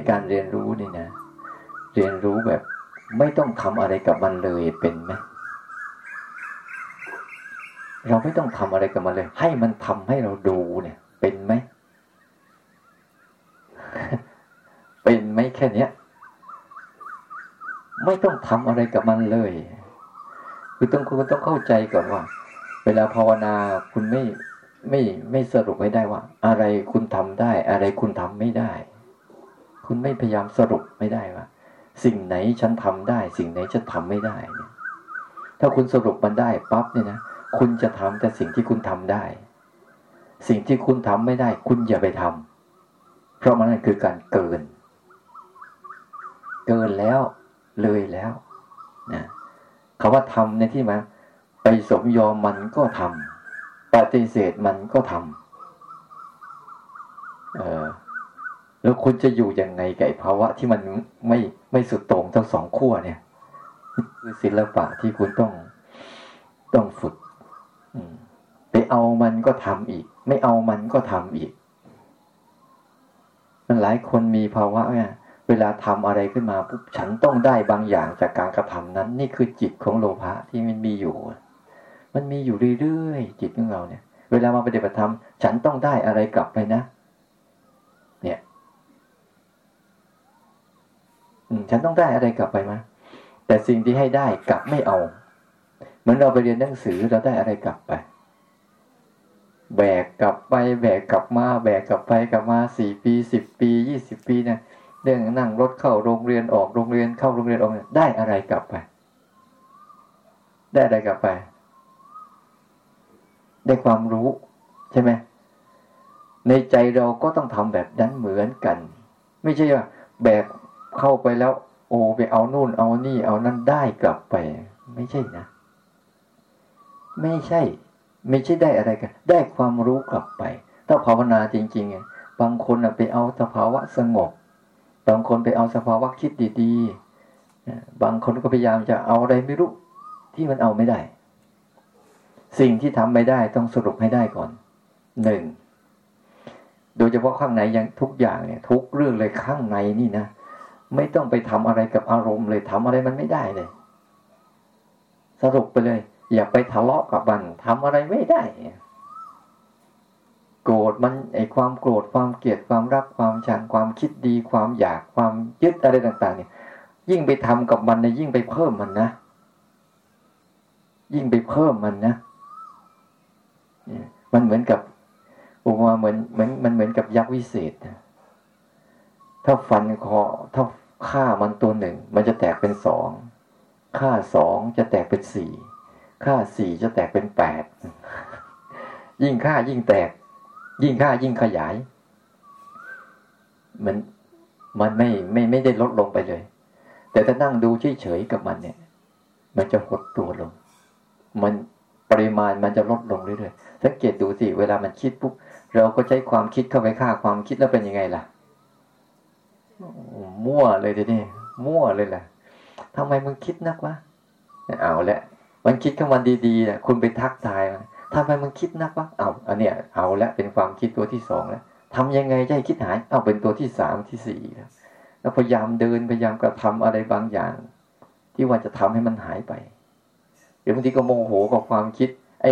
ในการเรียนรู้นี่นะ เรียนรู้แบบ ไม่ต้องทำอะไรกับมันเลยเป็นไหมเราไม่ต้องทำอะไรกับมันเลย ให้มันทำให้เราดูเนี่ย เป็นไหม เป็นไหมแค่เนี้ยไม่ต้องทำอะไรกับมันเลย คือต้องคุณต้องเข้าใจก่อนว่า เวลาภาวนาคุณไม่ไม่ไม่สรุปให้ได้ว่า อะไรคุณทำได้ อะไรคุณทำไม่ได้ คุณไม่พยายามสรุปไม่ได้ว่า สิ่งไหนฉันทำได้ สิ่งไหนฉันทำไม่ได้เนี่ยถ้าคุณสรุปมันได้ปั๊บเนี่ยนะคุณจะทำแต่สิ่งที่คุณทำได้ สิ่งที่คุณทำไม่ได้ คุณอย่าไปทำเพราะมันนั่นคือการเกิน เกินแล้วเลยแล้วนะคาว่าทำในที่มาไปสมยอมมันก็ทำปฏิเสธมันก็ทำเออ แล้วคุณจะอยู่ยังไงกับภาวะที่มันไม่ไม่สุดโต่งทั้งสองขั้วเนี่ยคือศิลปะที่คุณต้องต้องฝึกไปเอามันก็ทำอีก ไม่เอามันก็ทำอีกมันหลายคนมีภาวะเนี่ยเวลาทำอะไรขึ้นมาปุ๊บฉันต้องได้บางอย่างจากการกระทำนั้น นี่คือจิตของโลภะที่มันมีอยู่ มันมีอยู่เรื่อยๆจิตของเราเนี่ย เวลามาปฏิบัติธรรมฉันต้องได้อะไรกลับไปนะ เนี่ย ฉันต้องได้อะไรกลับไปมาแต่สิ่งที่ให้ได้กลับไม่เอา เหมือนเราไปเรียนหนังสือเราได้อะไรกลับไป แบกกลับไป แบกกลับมา แบกกลับไปกลับมาสี่ปีสิบปียี่สิบปีเนี่ยเรื่องนั่งรถเข้าโรงเรียนออกโรงเรียนเข้าโรงเรียนออกได้อะไรกลับไป ได้อะไรกลับไป ได้ความรู้ใช่ไหมในใจเราก็ต้องทำแบบนั้นเหมือนกัน ไม่ใช่ว่าแบก เข้าไปแล้ว โอ้ไปเอานู่น เอานี่ เอานั่นได้กลับไป ไม่ใช่นะ ไม่ใช่ ไม่ใช่ได้อะไรกัน ได้ความรู้กลับไป ถ้าภาวนาจริงๆบางคนไปเอาสภาวะสงบบางคนไปเอาสภาวะคิดดีๆบางคนก็พยายามจะเอาอะไรไม่รู้ที่มันเอาไม่ได้ สิ่งที่ทำไม่ได้ต้องสรุปให้ได้ก่อนหนึ่งโดยเฉพาะข้างในยังทุกอย่างเนี่ย ทุกเรื่องเลยข้างในนี่นะ ไม่ต้องไปทำอะไรกับอารมณ์เลยทำอะไรมันไม่ได้เลย สรุปไปเลย อย่าไปทะเลาะกับมันทำอะไรไม่ได้ โกรธมันไอความโกรธความเกลียดความรักความชังความคิดดี ความอยากความยึดอะไรต่าง ๆ เนี่ย ยิ่งไปทำกับมันเนี่ยยิ่งไปเพิ่มมันนะยิ่งไปเพิ่มมันนะมันเหมือนกับอุมาเหมือนเหมือนมันเหมือนกับยักษ์วิเศษถ้าฟันคอถ้า ฆ่ามันตัวหนึ่ง มันจะแตกเป็นสองฆ่าสองจะแตกเป็นสี่ฆ่าสี่จะแตกเป็นแปดยิ่งฆ่ายิ่งแตก ยิ่งฆ่ายิ่งขยาย มันมันไม่ไม่ไม่ได้ลดลงไปเลย แต่ถ้านั่งดูเฉยๆกับมันเนี่ย มันจะหดตัวลง มันปริมาณมันจะลดลงเรื่อยๆสังเกตดูสิเวลามันคิดปุ๊บเราก็ใช้ความคิดเข้าไปฆ่าความคิดแล้วเป็นยังไงล่ะ มั่วเลยทีนี้มั่วเลยแหละทำไมมึงคิดนักวะเอาละมันคิดกับมันดีๆนะคุณไปทักทายมันทำไมมันคิดนักวะเอาอันเนี้ยเอาละเป็นความคิดตัวที่สองแล้วทำยังไงจะให้คิดหาย เอาเป็นตัวที่สามที่สี่แล้วแล้วพยายามเดินพยายามกระทำอะไรบางอย่าง ที่ว่าจะทำให้มันหายไป เดี๋ยวบางทีก็โมโหกับความคิด ไอ้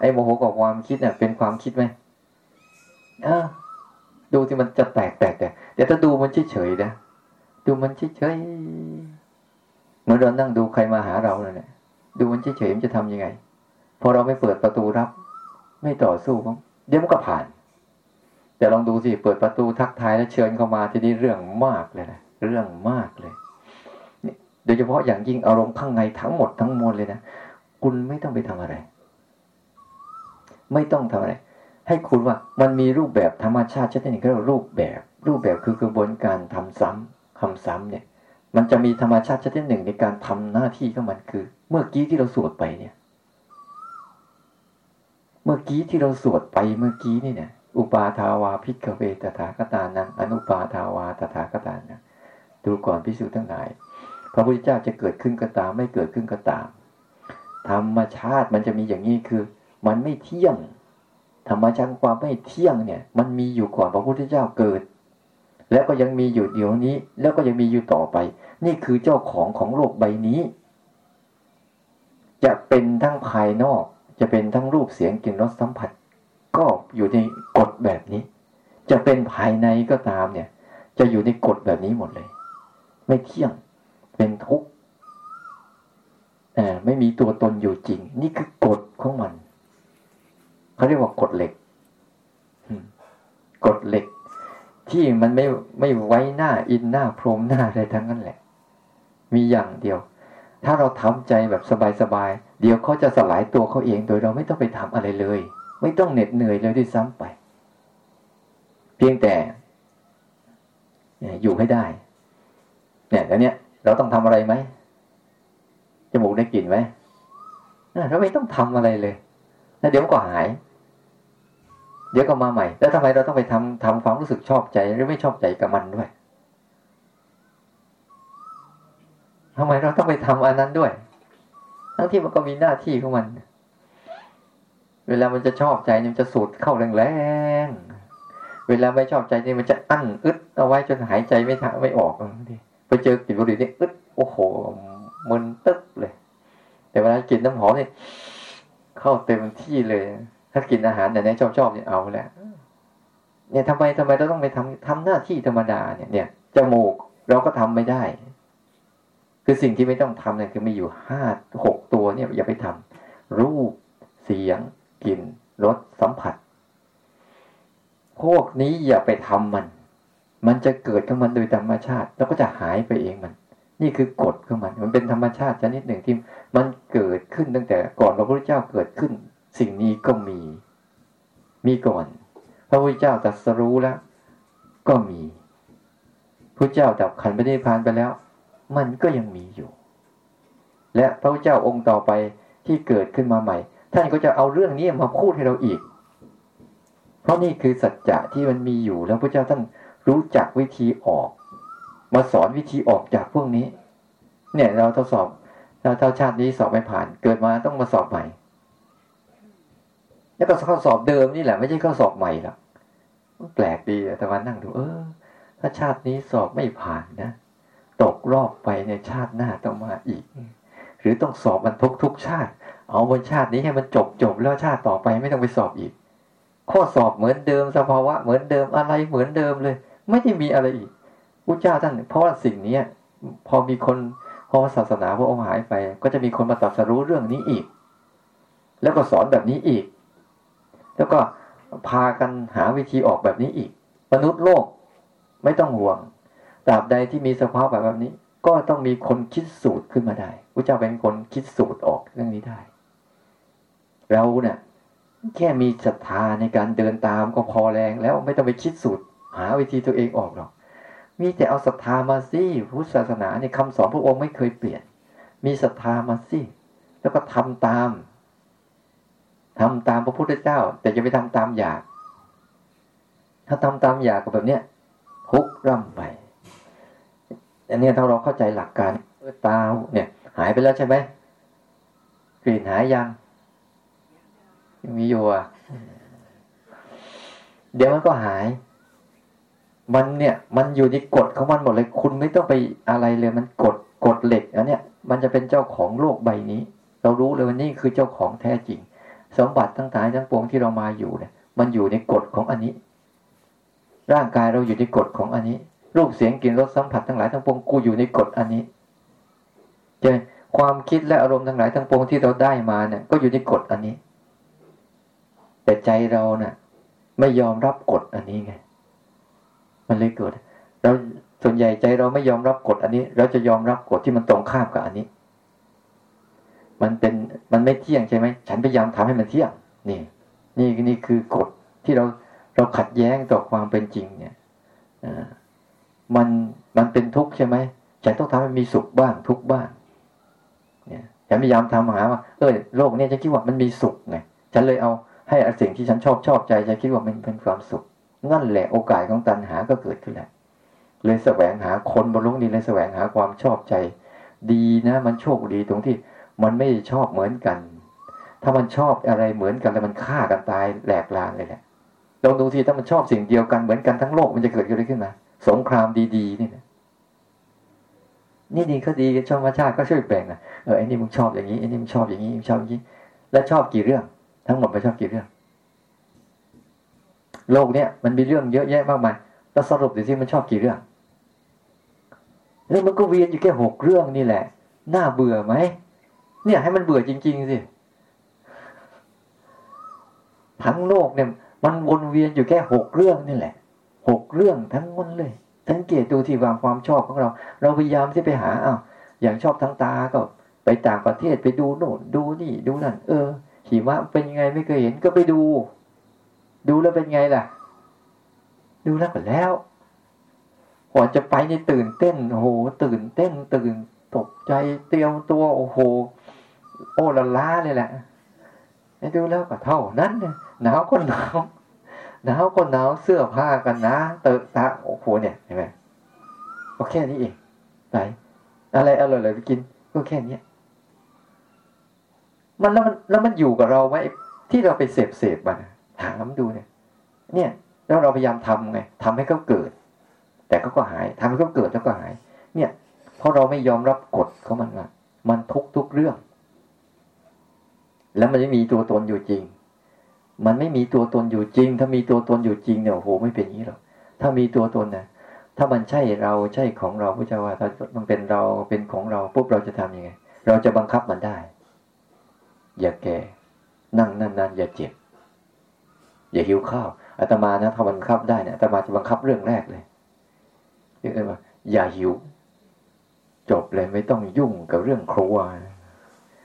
ไอ้โมโหกับความคิดเนี่ยเป็นความคิดไหมอ่า ดูที่มันจะแตกแตกแต่แต่ถ้าดูมันเฉยๆนะดูมันเฉยๆเหมือนเรานั่งดูใครมาหาเราเนี่ยดูมันเฉยๆมันจะทํำยังไง พอเราไม่เปิดประตูรับ ไม่ต่อสู้เดี๋ยวมันก็ผ่าน แต่ลองดูสิเปิดประตูทักทายแล้วเชิญเข้ามาที่นี่เรื่องมากเลยนะเรื่องมากเลยโดยเฉพาะอย่างยิ่งอารมณ์ข้างในทั้งหมดทั้งมวลเลยนะคุณไม่ต้องไปทำอะไร ไม่ต้องทำอะไร ให้คุณว่ามันมีรูปแบบธรรมชาติชนิดหนึ่งก็เรียกรูปแบบ รูปแบบคือกระบวนการทำซ้ำคำซ้ำเนี่ย มันจะมีธรรมชาติชนิดหนึ่งในการทำหน้าที่ของมันคือ เมื่อกี้ที่เราสวดไปเนี่ย เมื่อกี้ที่เราสวดไปเมื่อกี้นี่เนี่ยอุปาทาวาพิกเวตถาคตานังอนุปาทาวาตถาคตานังดูก่อนพิสูจน์ทั้งหลาย พระพุทธเจ้าจะเกิดขึ้นก็ตาม ไม่เกิดขึ้นก็ตาม ธรรมชาติมันจะมีอย่างนี้คือ มันไม่เที่ยง ธรรมชาติความไม่เที่ยงเนี่ย มันมีอยู่ก่อนพระพุทธเจ้าเกิด แล้วก็ยังมีอยู่เดี๋ยวนี้ แล้วก็ยังมีอยู่ต่อไป นี่คือเจ้าของของโลกใบนี้ จะเป็นทั้งภายนอก จะเป็นทั้งรูปเสียงกลิ่นรสสัมผัส ก็อยู่ในกฎแบบนี้ จะเป็นภายในก็ตามเนี่ย จะอยู่ในกฎแบบนี้หมดเลย ไม่เที่ยงเป็นทุกข์ไม่มีตัวตนอยู่จริง นี่คือกฎของมัน เขาเรียกว่ากฎเหล็กกฎเหล็ก ที่มันไม่ไม่ไว้หน้าอินหน้าพรมหน้าอะไรทั้งนั้นแหละ มีอย่างเดียว ถ้าเราทำใจแบบสบายๆเดี๋ยวเขาจะสลายตัวเขาเองโดยเราไม่ต้องไปทำอะไรเลย ไม่ต้องเหน็ดเหนื่อยเลยด้วยซ้ำไป เพียงแต่อยู่ให้ได้ เนี่ยแล้วเนี่ยเราต้องทำอะไรไหมจมูกได้กลิ่นไหมเราไม่ต้องทำอะไรเลย แล้วเดี๋ยวก็หาย เดี๋ยวก็มาใหม่ แล้วทำไมเราต้องไปทำทำความรู้สึกชอบใจหรือไม่ชอบใจกับมันด้วยทำไมเราต้องไปทำอันนั้นด้วย ทั้งที่มันก็มีหน้าที่ของมัน เวลามันจะชอบใจมันจะสูดเข้าแรงๆเวลาไม่ชอบใจนี่มันจะอั้นอึดเอาไว้จนหายใจไม่ทันไม่ออกไปเจอกลิ่นบุหรี่นี่อึดโอ้โหมึนตึ๊บเลย แต่เวลากินน้ำหอมนี่เข้าเต็มที่เลย ถ้ากินอาหารแต่ไหนชอบชอบเนี่ยเอาแหละเนี่ยทำไมทำไมเราต้องไปทำทำหน้าที่ธรรมดาเนี่ยเนี่ยจมูกเราก็ทำไม่ได้ คือสิ่งที่ไม่ต้องทำเนี่ยคือมีอยู่ห้าหกตัวเนี่ย อย่าไปทำรูป เสียงกลิ่นรสสัมผัส พวกนี้อย่าไปทำมัน มันจะเกิดขึ้นมันโดยธรรมชาติ แล้วก็จะหายไปเองมัน นี่คือกฎของมัน มันเป็นธรรมชาติชนิดหนึ่งที่มันเกิดขึ้นตั้งแต่ก่อนพระพุทธเจ้าเกิดขึ้น สิ่งนี้ก็มี มีก่อน พระพุทธเจ้าตรัสรู้แล้ว ก็มีพระเจ้าดับขันไปได้พานไปแล้ว มันก็ยังมีอยู่ และพระพุทธเจ้าองค์ต่อไปที่เกิดขึ้นมาใหม่ ท่านก็จะเอาเรื่องนี้มาพูดให้เราอีก เพราะนี่คือสัจจะที่มันมีอยู่แล้วพระเจ้าท่านรู้จักวิธีออก มาสอนวิธีออกจากพวกนี้ เนี่ยเราทดสอบเราเท่าชาตินี้สอบไม่ผ่าน เกิดมาต้องมาสอบใหม่ แล้วก็ข้อสอบเดิมนี่แหละ ไม่ใช่ข้อสอบใหม่หรอกแปลกดีแต่วันนั่งดูเออ ถ้าชาตินี้สอบไม่ผ่านนะ ตกรอบไปในชาติหน้าต้องมาอีก หรือต้องสอบมันทุกทุกชาติ เอาบนชาตินี้ให้มันจบจบแล้วชาติต่อไปไม่ต้องไปสอบอีก ข้อสอบเหมือนเดิมสภาวะเหมือนเดิมอะไรเหมือนเดิมเลย ไม่ได้มีอะไรอีกพุทธเจ้าท่านเพราะว่าสิ่งนี้พอมีคนพอศาสนาพระองค์หายไป ก็จะมีคนมาตรัสรู้เรื่องนี้อีก แล้วก็สอนแบบนี้อีก แล้วก็พากันหาวิธีออกแบบนี้อีก มนุษย์โลกไม่ต้องห่วงตราบใดที่มีสภาพแบบแบบนี้ ก็ต้องมีคนคิดสูตรขึ้นมาได้พระเจ้าเป็นคนคิดสูตรออกเรื่องนี้ได้ เราเนี่ยแค่มีศรัทธาในการเดินตามก็พอแรง แล้วไม่ต้องไปคิดสูตร หาวิธีตัวเองออกหรอก มีแต่เอาศรัทธามาสิพุทธศาสนาเนี่ยคำสอนพระองค์ไม่เคยเปลี่ยน มีศรัทธามาสิแล้วก็ทำตาม ทำตามพระพุทธเจ้า แต่จะไปทำตามอยาก ถ้าทำตามอยากกับแบบเนี้ยทุกร่ำไปอันนี้ถ้าเราเข้าใจหลักการตาเนี่ย หายไปแล้วใช่ไหมกลิ่นหายยังยังมีอยู่อะเดี๋ยวมันก็หาย มันเนี่ย มันอยู่ในกฎของมันหมดเลย คุณไม่ต้องไปอะไรเลย มันกฎกฎเหล็กอันเนี้ยมันจะเป็นเจ้าของโลกใบนี้ เรารู้เลยว่านี่คือเจ้าของแท้จริง สมบัติทั้งหลายทั้งปวงที่เรามาอยู่เนี่ย มันอยู่ในกฎของอันนี้ ร่างกายเราอยู่ในกฎของอันนี้ รูปเสียงกลิ่นรสสัมผัสทั้งหลายทั้งปวงกูอยู่ในกฎอันนี้เจความคิดและอารมณ์ทั้งหลายทั้งปวงที่เราได้มาเนี่ยก็อยู่ในกฎอันนี้ แต่ใจเราเนะ่ะ ไม่ยอมรับกฎอันนี้ไง มันเลยเกิด เราส่วนใหญ่ใจเราไม่ยอมรับกฎอันนี้ เราจะยอมรับกฎที่มันตรงข้ามกับอันนี้ มันเป็นมันไม่เที่ยงใช่ไหมฉันพยายามทำให้มันเที่ยงนี่นี่นี่คือกฎที่เราเราขัดแย้งต่อความเป็นจริงเนี่ยอมันมันเป็นทุกข์ใช่ไหมฉันต้องทำให้มีสุขบ้างทุกข์บ้างเนี่ยฉันพยายามทำหาว่าเออโลกนี้ฉันคิดว่ามันมีสุขไงฉันเลยเอาให้สิ่งที่ฉันชอบชอบใจฉันคิดว่ามันเป็นความสุขนั่นแหละโอกาสของตัณหาก็เกิดขึ้นแหล้วเลยแสวงหาคนบนโลกนี้เลยแสวงหาความชอบใจ ดีนะ มันโชคดีตรงที่ มันไม่ชอบเหมือนกัน ถ้ามันชอบอะไรเหมือนกันแล้วมันฆ่ากันตายแหลกลานเลยแหละลองดูทีถ้ามันชอบสิ่งเดียวกันเหมือนกันทั้งโลกมันจะเกิดอะไรขึ้นมาสงครามดีๆนี่นะนี่ดีก็ดีชาวชาติก็ช่วยแบ่งนะเออไอ้นี่มึงชอบอย่างนี้ไอ้นี่มึงชอบอย่างนี้มึงชอบอย่างนี้ แล้วชอบกี่เรื่อง ทั้งหมดไปชอบกี่เรื่อง โลกเนี้ยมันมีเรื่องเยอะแยะมากมายแล้วสรุปดูสิมันชอบกี่เรื่องแล้วมันก็เวียนอยู่แค่หกเรื่องนี่แหละ น่าเบื่อไหม เนี่ย ให้มันเบื่อจริง ๆ สิทั้งโลกเนี่ย มันวนเวียนอยู่แค่หกเรื่องนี่แหละหกเรื่องทั้งหมดเลย สังเกตดูที่วางความชอบของเรา เราพยายามที่ไปหาอ้าวอย่างชอบทางตาก็ ไปต่างประเทศไปดูโน่นดูนี่ดูนั่น เออหิมะเป็นยังไงไม่เคยเห็นก็ไปดู ดูแล้วเป็นไงล่ะ ดูแล้วก็แล้วกว่าจะไปนี่ตื่นเต้นโอ้โหตื่นเต้น ตื่นตกใจเตรียมตัวโอ้โห โอละล้าเลยแหละดูแล้วก็เท่านั้นเนี่ยหนาวก็หนาวหนาวก็หนาวเสื้อผ้ากันนะเตอะตาโอ้โหเนี่ยเห็นไหมก็แค่นี้เองไหนอะไรอร่อยๆไปกินก็แค่นี้มันแล้วมันแล้วมันอยู่กับเราไหมที่เราไปเสพเสพมันถามดูเนี่ย เนี่ย แล้วเราพยายามทำไงทำให้เขาเกิด แต่เขาก็หายทำให้เขาเกิดแล้วก็หาย เนี่ยเพราะเราไม่ยอมรับกฎเขามันว่ามันทุกทุกเรื่อง แล้วมันไม่มีตัวตนอยู่จริง มันไม่มีตัวตนอยู่จริง ถ้ามีตัวตนอยู่จริงเนี่ยโอ้โหไม่เป็นอย่างนี้หรอกถ้ามีตัวตนนะถ้ามันใช่เราใช่ของเราพระเจ้าว่าถ้ามันเป็นเราเป็นของเราปุ๊บเราจะทํำยังไง เราจะบังคับมันได้ อย่าแก่ นั่งนานๆอย่าเจ็บ อย่าหิวข้าวอาตมานะถ้าบังคับได้เนี่ยอาตมาจะบังคับเรื่องแรกเลยเรียกว่าอย่าหิว จบเลยไม่ต้องยุ่งกับเรื่องครัว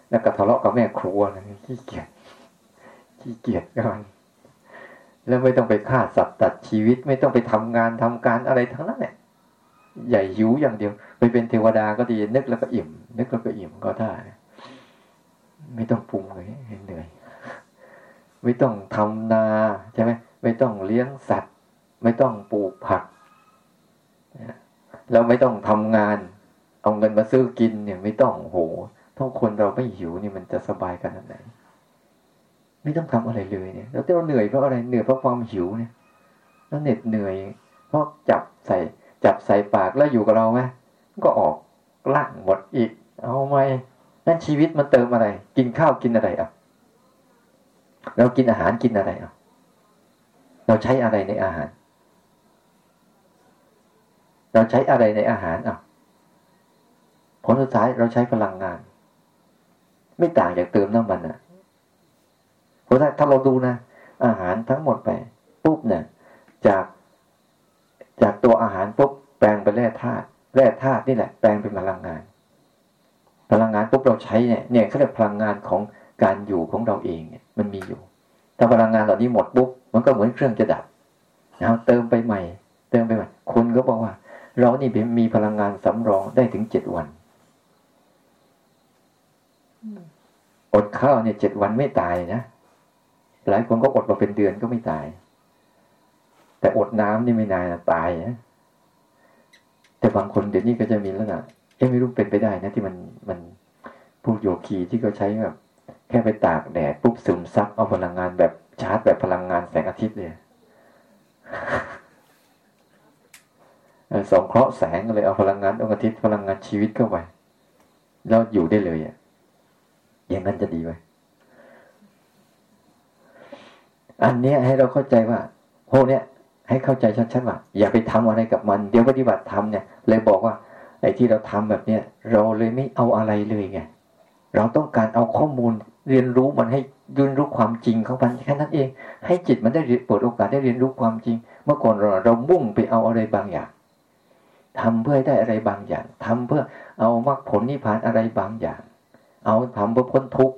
แล้วก็ทะเลาะกับแม่ครัวนะขี้เกียจขี้เกียจกันแล้วไม่ต้องไปฆ่าสัตว์ตัดชีวิตไม่ต้องไปทำงานทำการอะไรทั้งนั้นแหละใหญ่หิวอย่างเดียว ไปเป็นเทวดาก็ดีนึกแล้วก็อิ่ม นึกแล้วก็อิ่มก็ได้ ไม่ต้องปรุงเลยเหนื่อย ไม่ต้องทำนาใช่ไหมไม่ต้องเลี้ยงสัตว์ ไม่ต้องปลูกผักแล้วไม่ต้องทำงาน เอาเงินมาซื้อกินเนี่ย ไม่ต้องโห ถ้าคนเราไม่หิวนี่มันจะสบายขนาดไหน ไม่ต้องทำอะไรเลยเนี่ยแล้วเราเหนื่อยเพราะอะไรเหนื่อยเพราะความหิวเนี่ย แล้วเหน็ดเหนื่อย เพราะจับใส่ จับใส่ปากแล้วอยู่กับเราไหมก็ออกล่างหมดอีก เอาไหมนั่นชีวิตมันเติมอะไร กินข้าวกินอะไรอะเรากินอาหารกินอะไรอะเราใช้อะไรในอาหาร เราใช้อะไรในอาหารอะผลสุดท้ายเราใช้พลังงาน ไม่ต่างจากเติมน้ำมันอะเพราะถ้าเราดูนะ อาหารทั้งหมดไปปุ๊บเนี่ย จากจากตัวอาหารปุ๊บแปลงเป็นแร่ธาตุแร่ธาตุนี่แหละแปลงเป็นพลังงาน พลังงานปุ๊บเราใช้เนี่ยเนี่ยเขาเรียกพลังงานของการอยู่ของเราเองเนี่ย มันมีอยู่ ถ้าพลังงานเหล่านี้หมดปุ๊บมันก็เหมือนเครื่องจะดับนะเติมไปใหม่ เติมไปใหม่คนก็บอกว่า เรานี่มีพลังงานสำรองได้ถึงเจ็ดวัน อดข้าวเนี่ยเจ็ดวันไม่ตายนะหลายคนก็อดมาเป็นเดือนก็ไม่ตาย แต่อดน้ำนี่ไม่นานตายนะแต่บางคนเดี๋ยวนี้ก็จะมีแล้วนะเอ๊ะไม่รู้เป็นไปได้นะที่มันมันพวกโยคีที่เขาใช้แบบแค่ไปตากแดดปุ๊บซึมซับเอาพลังงานแบบชาร์จแบบพลังงานแสงอาทิตย์เลยสองเคราะห์แสงเลยเอาพลังงานดวงอาทิตย์พลังงานชีวิตเข้าไปแล้วอยู่ได้เลยอะ อย่างนั้นจะดีไหมอันเนี้ยให้เราเข้าใจว่าพวกเนี้ยให้เข้าใจชัดๆว่าอย่าไปทำอะไรกับมัน เดี๋ยวปฏิบัติธรรมเนี่ย เลยบอกว่า ไอ้ที่เราทำแบบเนี้ยเราเลยไม่เอาอะไรเลยไงเราต้องการเอาข้อมูลเรียนรู้มันให้เรียนรู้ความจริงของมันแค่นั้นเอง ให้จิตมันได้เปิดโอกาสได้เรียนรู้ความจริง เมื่อก่อนเราเรามุ่งไปเอาอะไรบางอย่างทำเพื่อได้อะไรบางอย่างทำเพื่อเอามรรคผลนิพพานอะไรบางอย่าง เอาทำเพื่อพ้นทุกข์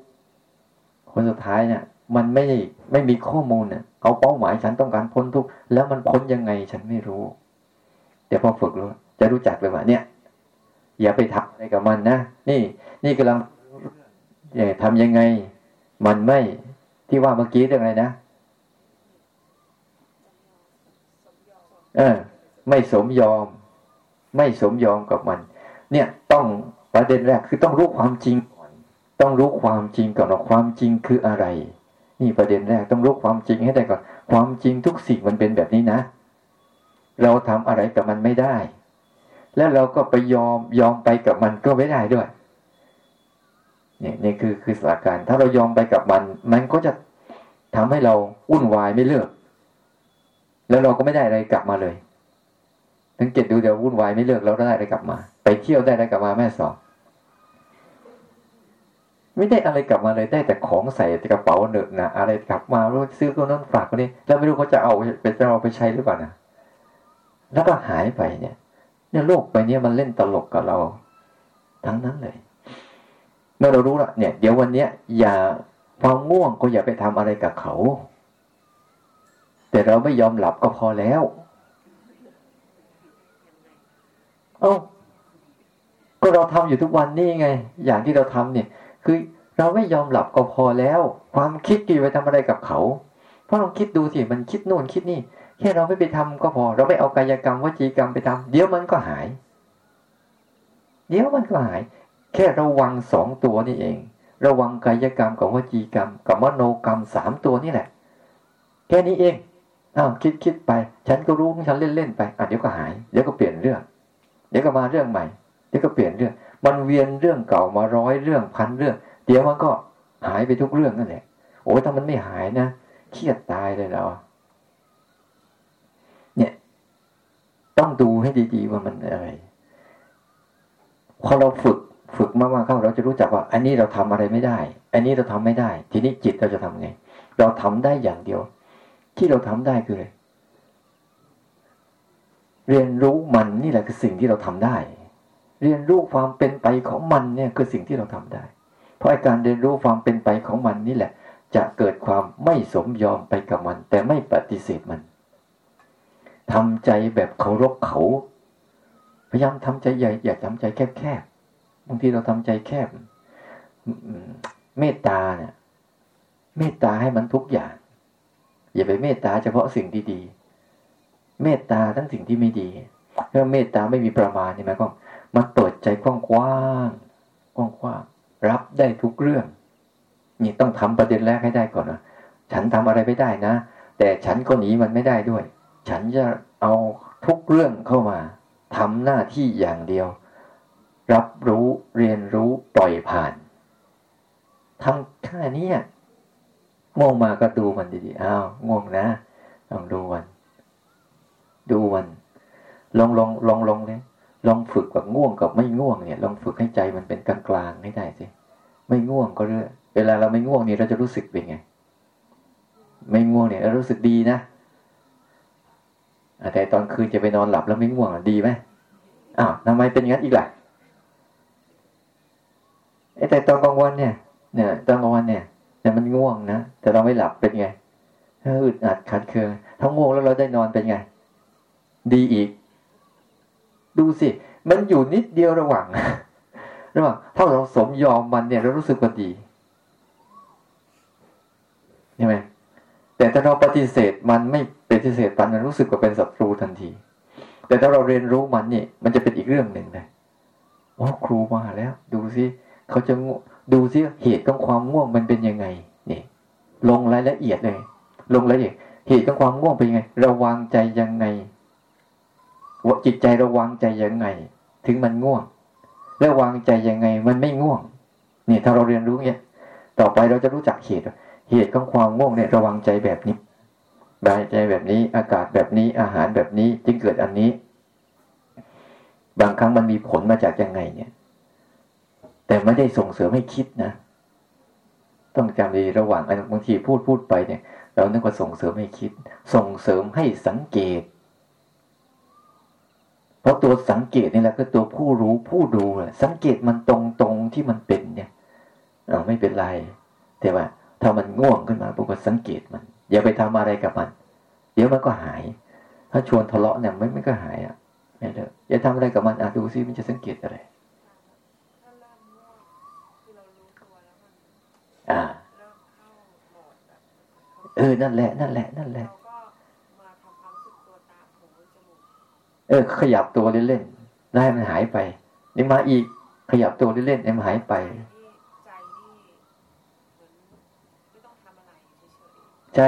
คนสุดท้ายเนี่ย มันไม่ไม่มีข้อมูลเนี่ยเอาเป้าหมายฉันต้องการพ้นทุกข์แล้วมันพ้นยังไงฉันไม่รู้ เดี๋ยวพอฝึกรู้จะรู้จักเลยว่าเนี่ย อย่าไปทำอะไรกับมันนะนี่ นี่กำลังทำยังไง มันไม่ที่ว่าเมื่อกี้เรื่องอะไรนะเออไม่สมยอม ไม่สมยอมกับมัน เนี่ยต้องประเด็นแรกคือต้องรู้ความจริง ต้องรู้ความจริงก่อนว่าความจริงคืออะไร นี่ประเด็นแรกต้องรู้ความจริงให้ได้ก่อน ความจริงทุกสิ่งมันเป็นแบบนี้นะ เราทำอะไรกับมันไม่ได้ แล้วเราก็ไปยอมยอมไปกับมันก็ไม่ได้ด้วยเนี่ยนี่คือคือสถานการณ์ถ้าเรายอมไปกับมัน มันก็จะทำให้เราวุ่นวายไม่เลิก แล้วเราก็ไม่ได้อะไรกลับมาเลยสังเกตดูเดี๋ยววุ่นวายไม่เลิกเราได้อะไรกลับมา ไปเที่ยวได้อะไรกลับมาแม่สอน ไม่ได้อะไรกลับมาเลยได้แต่ของใส่กระเป๋าเนอะนะอะไรกลับมารู้ซื้อคนนั้นฝากคนนี้ แล้วไม่รู้เขาจะเอาไปจะเอาไปใช้หรือเปล่านะแล้วก็หายไปเนี่ย เนี่ยโลกไปเนี่ยมันเล่นตลกกับเรา ทั้งนั้นเลยเมื่อเรารู้ละเนี่ย เดี๋ยววันเนี้ย อย่าความง่วงก็อย่าไปทำอะไรกับเขา แต่เราไม่ยอมหลับก็พอแล้ว เอ้าก็เราทำอยู่ทุกวันนี่ไง อย่างที่เราทำเนี่ย คือเราไม่ยอมหลับก็พอแล้ว ความคิดกี่ไปทำอะไรกับเขา เพราะลองคิดดูสิมันคิดโน่นคิดนี่ แค่เราไม่ไปทำก็พอ เราไม่เอากายกรรมวจีกรรมไปทำเดี๋ยวมันก็หาย เดี๋ยวมันก็หาย แค่ระวังสองตัวนี่เอง ระวังกายกรรมกับวจีกรรม กับมโนกรรมสามตัวนี่แหละ แค่นี้เองอ้าวคิดคิดไป ฉันก็รู้ฉันเล่นเล่นไปอะเดี๋ยวก็หาย เดี๋ยวก็เปลี่ยนเรื่อง เดี๋ยวก็มาเรื่องใหม่ เดี๋ยวก็เปลี่ยนเรื่อง มันเวียนเรื่องเก่ามาร้อยเรื่องพันเรื่อง เดี๋ยวมันก็หายไปทุกเรื่องนั่นแหละโอ้ถ้ามันไม่หายนะเครียดตายเลยเราเนี่ย ต้องดูให้ดีๆว่ามันอะไรพอเราฝึกฝึกมากๆเข้าเราจะรู้จักว่า อันนี้เราทำอะไรไม่ได้ อันนี้เราทำไม่ได้ ทีนี้จิตเราจะทำไง เราทำได้อย่างเดียว ที่เราทำได้คืออะไรเรียนรู้มันนี่แหละคือสิ่งที่เราทำได้ เรียนรู้ความเป็นไปของมันเนี่ยคือสิ่งที่เราทำได้ เพราะการเรียนรู้ความเป็นไปของมันนี่แหละ จะเกิดความไม่สมยอมไปกับมัน แต่ไม่ปฏิเสธมันทำใจแบบเคารพเขา พยายามทำใจใหญ่อย่าทำใจแคบๆบางทีเราทำใจแคบเมตตาเนี่ยเมตตาให้มันทุกอย่าง อย่าไปเมตตาเฉพาะสิ่งดีๆเมตตาทั้งสิ่งที่ไม่ดีเพราะเมตตาไม่มีประมาณใช่ไหมก็ มาเปิดใจกว้างกว้างกว้างกว้างรับได้ทุกเรื่อง นี่ต้องทำประเด็นแรกให้ได้ก่อนนะฉันทำอะไรไม่ได้นะ แต่ฉันก็หนีมันไม่ได้ด้วย ฉันจะเอาทุกเรื่องเข้ามาทำหน้าที่อย่างเดียว รับรู้เรียนรู้ปล่อยผ่านทำแค่นี้ง่วงมาก็ดูมันดีๆอ้าวง่วงนะลองดูมัน ดูมันลองลองลองลองเลย ลองฝึกกับง่วงกับไม่ง่วงเนี่ยลองฝึกให้ใจมันเป็นกลางกลางให้ได้สิไม่ง่วงก็เรื่อเวลาเราไม่ง่วงนี่เราจะรู้สึกเป็นไง ไม่ง่วงเนี่ยเรารู้สึกดีนะแต่ตอนคืนจะไปนอนหลับแล้วไม่ง่วงดีไหมอ้าวทำไมเป็นงั้นอีกล่ะไอ้แต่ตอนกลางวันเนี่ย เนี่ยตอนกลางวันเนี่ย แต่มันง่วงนะแต่เราไม่หลับเป็นไงอึดอัดขัดเคืองถ้าง่วงแล้วเราได้นอนเป็นไง ดีอีก ดูสิมันอยู่นิดเดียวระหว่างระหว่างถ้าเราสมยอมมันเนี่ยเรารู้สึกว่าดีใช่ไหมแต่ถ้าเราปฏิเสธมันไม่ปฏิเสธมันมันรู้สึกว่าเป็นศัตรูทันที แต่ถ้าเราเรียนรู้มันนี่มันจะเป็นอีกเรื่องหนึ่งเลยอ๋อครูมาแล้ว ดูสิเขาจะดูสิเหตุของความง่วงมันเป็นยังไงนี่ลงรายละเอียดเลย ลงรายละเอียดเหตุของความง่วงเป็นยังไง ระวังใจยังไง จิตใจระวังใจยังไง ถึงมันง่วงระวังใจยังไง มันไม่ง่วง นี่ถ้าเราเรียนรู้เนี้ยต่อไปเราจะรู้จักเหตุ เหตุของความง่วงเนี่ยระวังใจแบบนี้บายใจแบบนี้ อากาศแบบนี้อาหารแบบนี้จึงเกิดอันนี้ บางครั้งมันมีผลมาจากยังไง เนี่ย แต่ไม่ได้ส่งเสริมให้คิดนะต้องจำดีระหว่างบางทีพูดพูดไปเนี่ย เรานึกว่าส่งเสริมให้คิด ส่งเสริมให้สังเกต ราะตัวสังเกตนี่แหละคือตัวผู้รู้ผู้ดูสังเกตมันตรงตรงที่มันเป็นเนี่ยเอาไม่เป็นไร แต่ว่า ถ้ามันง่วงขึ้นมาพวกก็สังเกตมัน อย่าไปทำอะไรกับมัน เดี๋ยวมันก็หาย ถ้าชวนทะเลาะเนี่ยไม่ไม่ก็หายอะไม่เลยอย่าทำอะไรกับมันอะดูซิมันจะสังเกตอะไร อ่า เออนั่นแหละนั่นแหละนั่นแหละ เออ ขยับตัวเล่นๆได้มันหายไปนี่มาอีกขยับตัวเล่นๆมันหายไปใช่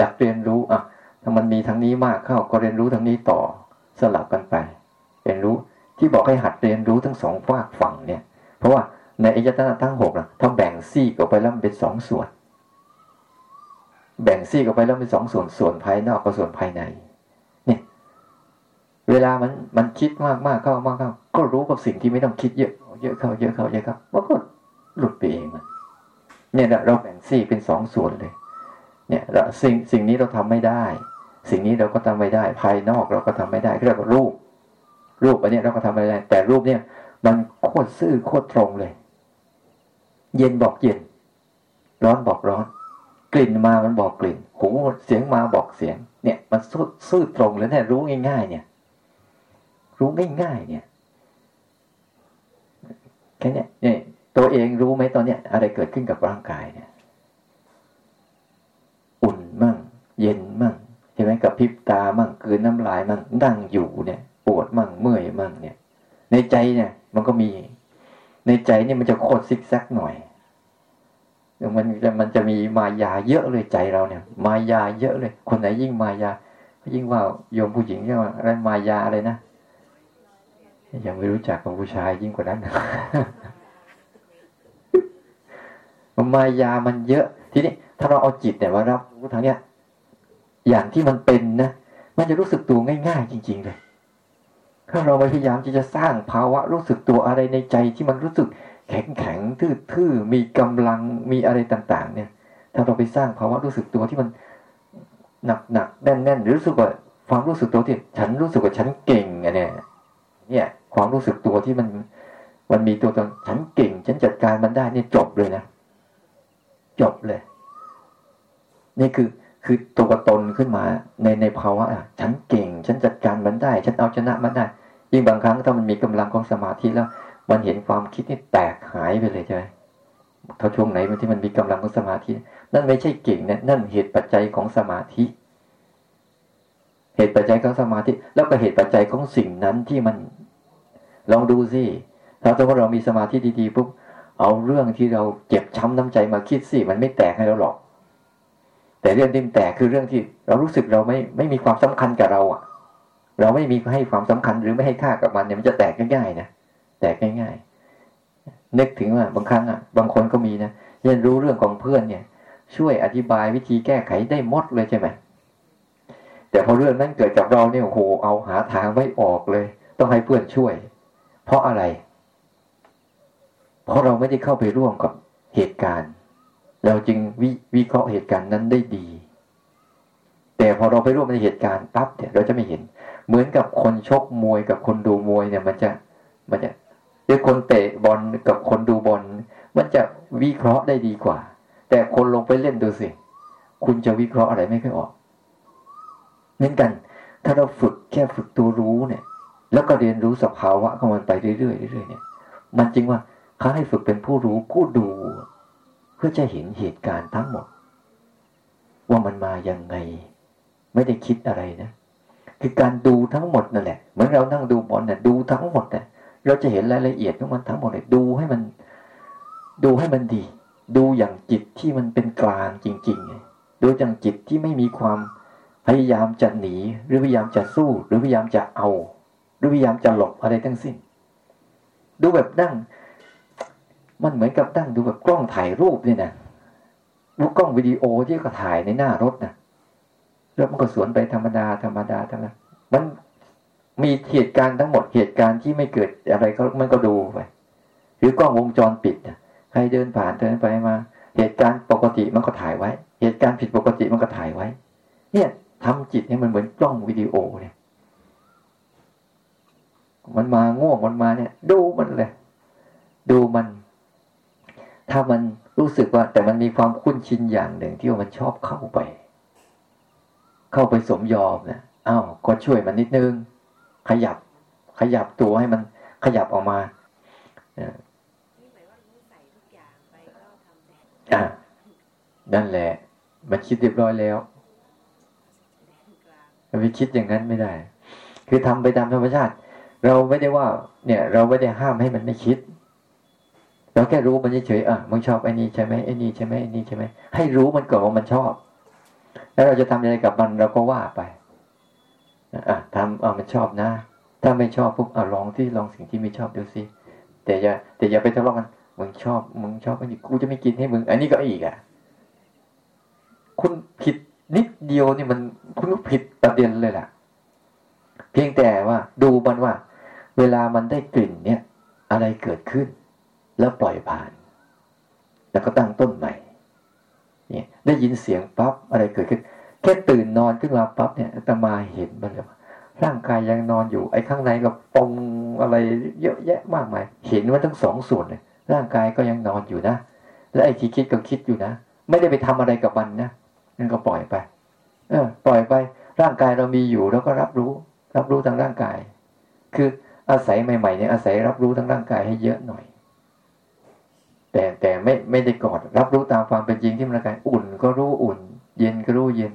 ดักเรียนรู้อะถ้ามันมีทางนี้มากเข้าก็เรียนรู้ทางนี้ต่อสลับกันไป เรียนรู้ที่บอกให้หัดเรียนรู้ทั้งสองฝากฝั่งเนี่ย เพราะว่าในอายตนะทั้งหกนะถ้าแบ่งซี่ออกไปแล้วมันเป็นสองส่วน แบ่งซี่ออกไปแล้วเป็นสองส่วนส่วนภายนอกกับส่วนภายใน เวลามันมันคิดมากมากเข้ามากเข้าก็รู้กับสิ่งที่ไม่ต้องคิดเยอะ เยอะเข้า เยอะเข้าเยอะเข้ามันก็หลุดไปเองมันเนี่ยเราแบ่งซี่เป็นสองส่วนเลย เนี่ยสิ่งสิ่งนี้เราทำไม่ได้ สิ่งนี้เราก็ทำไม่ได้ ภายนอกเราก็ทำไม่ได้เรียกว่ารูป รูปอันนี้เราก็ทำไม่ได้ แต่รูปเนี่ย มันโคตรซื่อโคตรตรงเลย เย็นบอกเย็น ร้อนบอกร้อน กลิ่นมามันบอกกลิ่น หูเสียงมาบอกเสียง เนี่ย มันซื่อตรงเลยเนี่ยรู้ง่าย ๆ เนี่ย รู้ง่ายๆเนี่ยแค่นี้เนี่ยตัวเองรู้ไหมตอนเนี้ย อะไรเกิดขึ้นกับร่างกายเนี่ย อุ่นมั่ง เย็นมั่งใช่ไหมกับพริบตามั่งคืนน้ำลายมั่งนั่งอยู่เนี่ยปวดมั่งเมื่อยมั่งเนี่ย ในใจเนี่ย มันก็มี ในใจเนี่ยมันจะโคตรซิกแซกหน่อยมันจะมันจะมีมายาเยอะเลยใจเราเนี่ย มายาเยอะเลย คนไหนยิ่งมายา ยิ่งว่าโยมผู้หญิงเรียกว่าอะไรมายาอะไรนะ ยังไม่รู้จักของผู้ชายยิ่งกว่านั้นมายามันเยอะ ทีนี้ ถ้าเราเอาจิตเนี่ยมารับรู้ทางเนี้ย อย่างที่มันเป็นนะมันจะรู้สึกตัวง่าย ๆ จริง ๆ เลย ถ้าเราพยายามที่จะสร้างภาวะรู้สึกตัวอะไรในใจที่มันรู้สึกแข็งแข็งทื่อๆมีกำลังมีอะไรต่าง ๆ เนี่ย ถ้าเราไปสร้างภาวะรู้สึกตัวที่มันหนักหนักแน่นแน่นรู้สึกว่าความรู้สึกตัวที่ฉันรู้สึกว่าฉันเก่งอะเนี่ย เนี่ย ความรู้สึกตัวที่มัน มันมีตัวตนฉันเก่ง ฉันจัดการมันได้เนี่ยจบเลยนะ จบเลย นี่คือคือตัวตนขึ้นมา ในในภาวะอะฉันเก่ง ฉันจัดการมันได้ ฉันเอาชนะมันได้ ยิ่งบางครั้งถ้ามันมีกำลังของสมาธิแล้ว มันเห็นความคิดนี่แตกหายไปเลยใช่ไหมถ้าช่วงไหนที่มันมีกำลังของสมาธิ นั่นไม่ใช่เก่งนะนั่นเหตุปัจจัยของสมาธิ เหตุปัจจัยของสมาธิ แล้วก็เหตุปัจจัยของสิ่งนั้นที่มัน ลองดูสิถ้าสมมติเรามีสมาธิดีๆปุ๊บเอาเรื่องที่เราเจ็บช้ำน้ำใจมาคิดสิมันไม่แตกให้เราหรอก แต่เรื่องที่แตกคือเรื่องที่เรารู้สึกเราไม่ไม่มีความสำคัญกับเราอะ เราไม่มีให้ความสำคัญหรือไม่ให้ค่ากับมันเนี่ยมันจะแตกง่ายๆนะแตกง่ายๆนึกถึงว่าบางครั้งอะ บางคนก็มีนะเรียนรู้เรื่องของเพื่อนเนี่ย ช่วยอธิบายวิธีแก้ไขได้หมดเลยใช่ไหมแต่พอเรื่องนั้นเกิดกับเราเนี่ยโอ้โหเอาหาทางไม่ออกเลย ต้องให้เพื่อนช่วย เพราะอะไร เพราะเราไม่ได้เข้าไปร่วมกับเหตุการณ์ เราจึงวิวิเคราะห์เหตุการณ์นั้นได้ดี แต่พอเราไปร่วมในเหตุการณ์ปั๊บเนี่ยเราจะไม่เห็น เหมือนกับคนชกมวยกับคนดูมวยเนี่ย มันจะมันจะหรือคนเตะบอลกับคนดูบอลมันจะวิเคราะห์ได้ดีกว่า แต่คนลงไปเล่นดูสิ คุณจะวิเคราะห์อะไรไม่ค่อยออกเหมือนกัน ถ้าเราฝึกแค่ฝึกตัวรู้เนี่ย แล้วก็เรียนรู้สภาวะของมันไปเรื่อยๆเรื่อยๆเนี่ย มันจริงว่าเขาให้ฝึกเป็นผู้รู้ผู้ดู เพื่อจะเห็นเหตุการณ์ทั้งหมด ว่ามันมาอยังไง ไม่ได้คิดอะไรนะคือการดูทั้งหมดนั่นแหละเหมือนเรานั่งดูบอลเนี่ยดูทั้งหมดเนี่ยเราจะเห็นรายละเอียดของมันทั้งหมดเลยดูให้มัน ดูให้มันดี ดูอย่างจิตที่มันเป็นกลางจริงๆดูอย่างจิตที่ไม่มีความพยายามจะหนี หรือพยายามจะสู้ หรือพยายามจะเอา หรือพยายามจะหลบอะไรทั้งสิ้น ดูแบบนั่งมันเหมือนกับตั้งดูแบบกล้องถ่ายรูปนี่นะดูกล้องวิดีโอที่ก็ถ่ายในหน้ารถนะแล้วมันก็สวนไปธรรมดาธรรมดาธรรมดามันมีเหตุการณ์ทั้งหมดเหตุการณ์ที่ไม่เกิดอะไรก็มันก็ดูไป หรือกล้องวงจรปิดนะใครเดินผ่านเดินไปมา เหตุการณ์ปกติมันก็ถ่ายไว้ เหตุการณ์ผิดปกติมันก็ถ่ายไว้ เนี่ยทำจิตให้มันเหมือนกล้องวิดีโอเนี่ย มันมาง่วงมันมาเนี่ย ดูมันเลย ดูมัน ถ้ามันรู้สึกว่า แต่มันมีความคุ้นชินอย่างหนึ่งที่ว่ามันชอบเข้าไป เข้าไปสมยอมนะอ้าวก็ช่วยมันนิดนึง ขยับ ขยับตัวให้มันขยับออกมาอ่านั่นแหละ มันคิดเรียบร้อยแล้วไปคิดอย่างนั้นไม่ได้ คือทำไปตามธรรมชาติ เราไม่ได้ว่าเนี่ย เราไม่ได้ห้ามให้มันไม่คิด เราแค่รู้มันเฉยๆอะมึงชอบไอ้นี่ใช่ไหมไอ้นี่ใช่ไหมไอ้นี่ใช่ไหมให้รู้มันก่อนว่ามันชอบ แล้วเราจะทำยังไงกับมันเราก็ว่าไปอะทำเอามันชอบนะ ถ้าไม่ชอบปุ๊บเอาลองที่ลองสิ่งที่ไม่ชอบดูสิแต่อย่าแต่อย่าไปทะเลาะกันมึงชอบมึงชอบไอันนี้กูจะไม่กินให้มึง อันนี้ก็อีกอะคุณผิดนิดเดียวนี่มันคุณก็ผิดประเด็นเลยแหละ พียงแต่ว่าดูมันว่า เวลามันได้กลิ่นเนี่ย อะไรเกิดขึ้น แล้วปล่อยผ่าน แล้วก็ตั้งต้นใหม่เนี่ยได้ยินเสียงปั๊บอะไรเกิดขึ้น แค่ตื่นนอนขึ้นมาปั๊บเนี่ยตมาเห็นมันเลยร่างกายยังนอนอยู่ ไอ้ข้างในก็ปองอะไรเยอะแยะมากมาย เห็นว่าทั้งสองส่วนเลยร่างกายก็ยังนอนอยู่นะ และไอ้ที่คิดก็คิดอยู่นะ ไม่ได้ไปทำอะไรกับมันนะนั่นก็ปล่อยไป เออ ปล่อยไป ร่างกายเรามีอยู่เราก็รับรู้ รับรู้ทางร่างกาย คืออาศัยใหม่ๆเนี่ยอาศัยรับรู้ทางร่างกายให้เยอะหน่อย แต่แต่ไม่ไม่ได้กอด รับรู้ตามความเป็นจริงที่มันร่างกายอุ่นก็รู้อุ่น เย็นก็รู้เย็น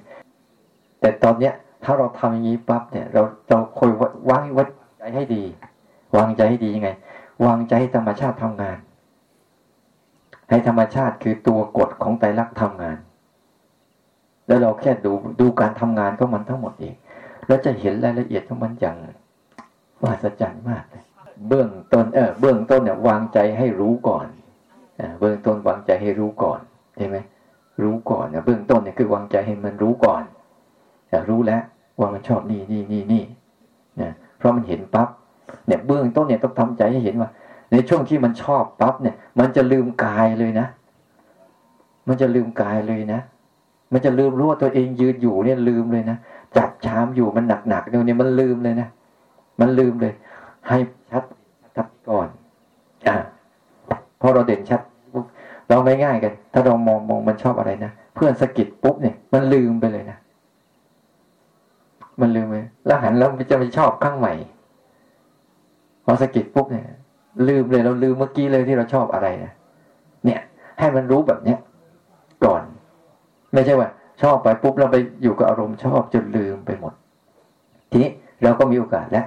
แต่ตอนเนี้ย ถ้าเราทำอย่างนี้ปั๊บเนี่ย เราเราคอยวางไว้ใจให้ดี วางใจให้ดียังไง วางใจให้ธรรมชาติทำงาน ให้ธรรมชาติคือตัวกฎของไตรลักษณ์ทำงาน แล้วเราแค่ดูดูการทำงานของมันทั้งหมดเอง แล้วจะเห็นรายละเอียดของมันอย่างมหัศจรรย์มากเลยเบื้องต้นเออเบื้องต้นเนี่ยวางใจให้รู้ก่อนเบื้องต้นวางใจให้รู้ก่อนใช่ไหมรู้ก่อนเนะเบื้องต้นเนี่ยคือวางใจให้มันรู้ก่อนรู้แล้วว่ามันชอบนี่นี่นี่นี่นะเพราะมันเห็นปั๊บเนี่ยเบื้องต้นเนี่ยต้องทำใจให้เห็นว่า ในช่วงที่มันชอบปั๊บเนี่ย มันจะลืมกายเลยนะ มันจะลืมกายเลยนะ มันจะลืมรู้ว่าตัวเองยืนอยู่เนี่ยลืมเลยนะ จับชามอยู่มันหนักๆเนี่ยวนี้มันลืมเลยนะมันลืมเลย ให้ชัดชัดก่อน อ่าพอเราเด่นชัดปุ๊บเราง่ายๆกัน ถ้าเรามองมองมันชอบอะไรนะเพื่อนสะกิดปุ๊บเนี่ย มันลืมไปเลยนะมันลืมไปแล้วหันแล้วจะไปชอบข้างใหม่พอสะกิดปุ๊บเนี่ย ลืมเลยเราลืมเมื่อกี้เลยที่เราชอบอะไรนะเนี่ย ให้มันรู้แบบเนี้ยก่อน ไม่ใช่ว่า ชอบไปปุ๊บเราไปอยู่กับอารมณ์ชอบจนลืมไปหมด ทีนี้เราก็มีโอกาสแล้ว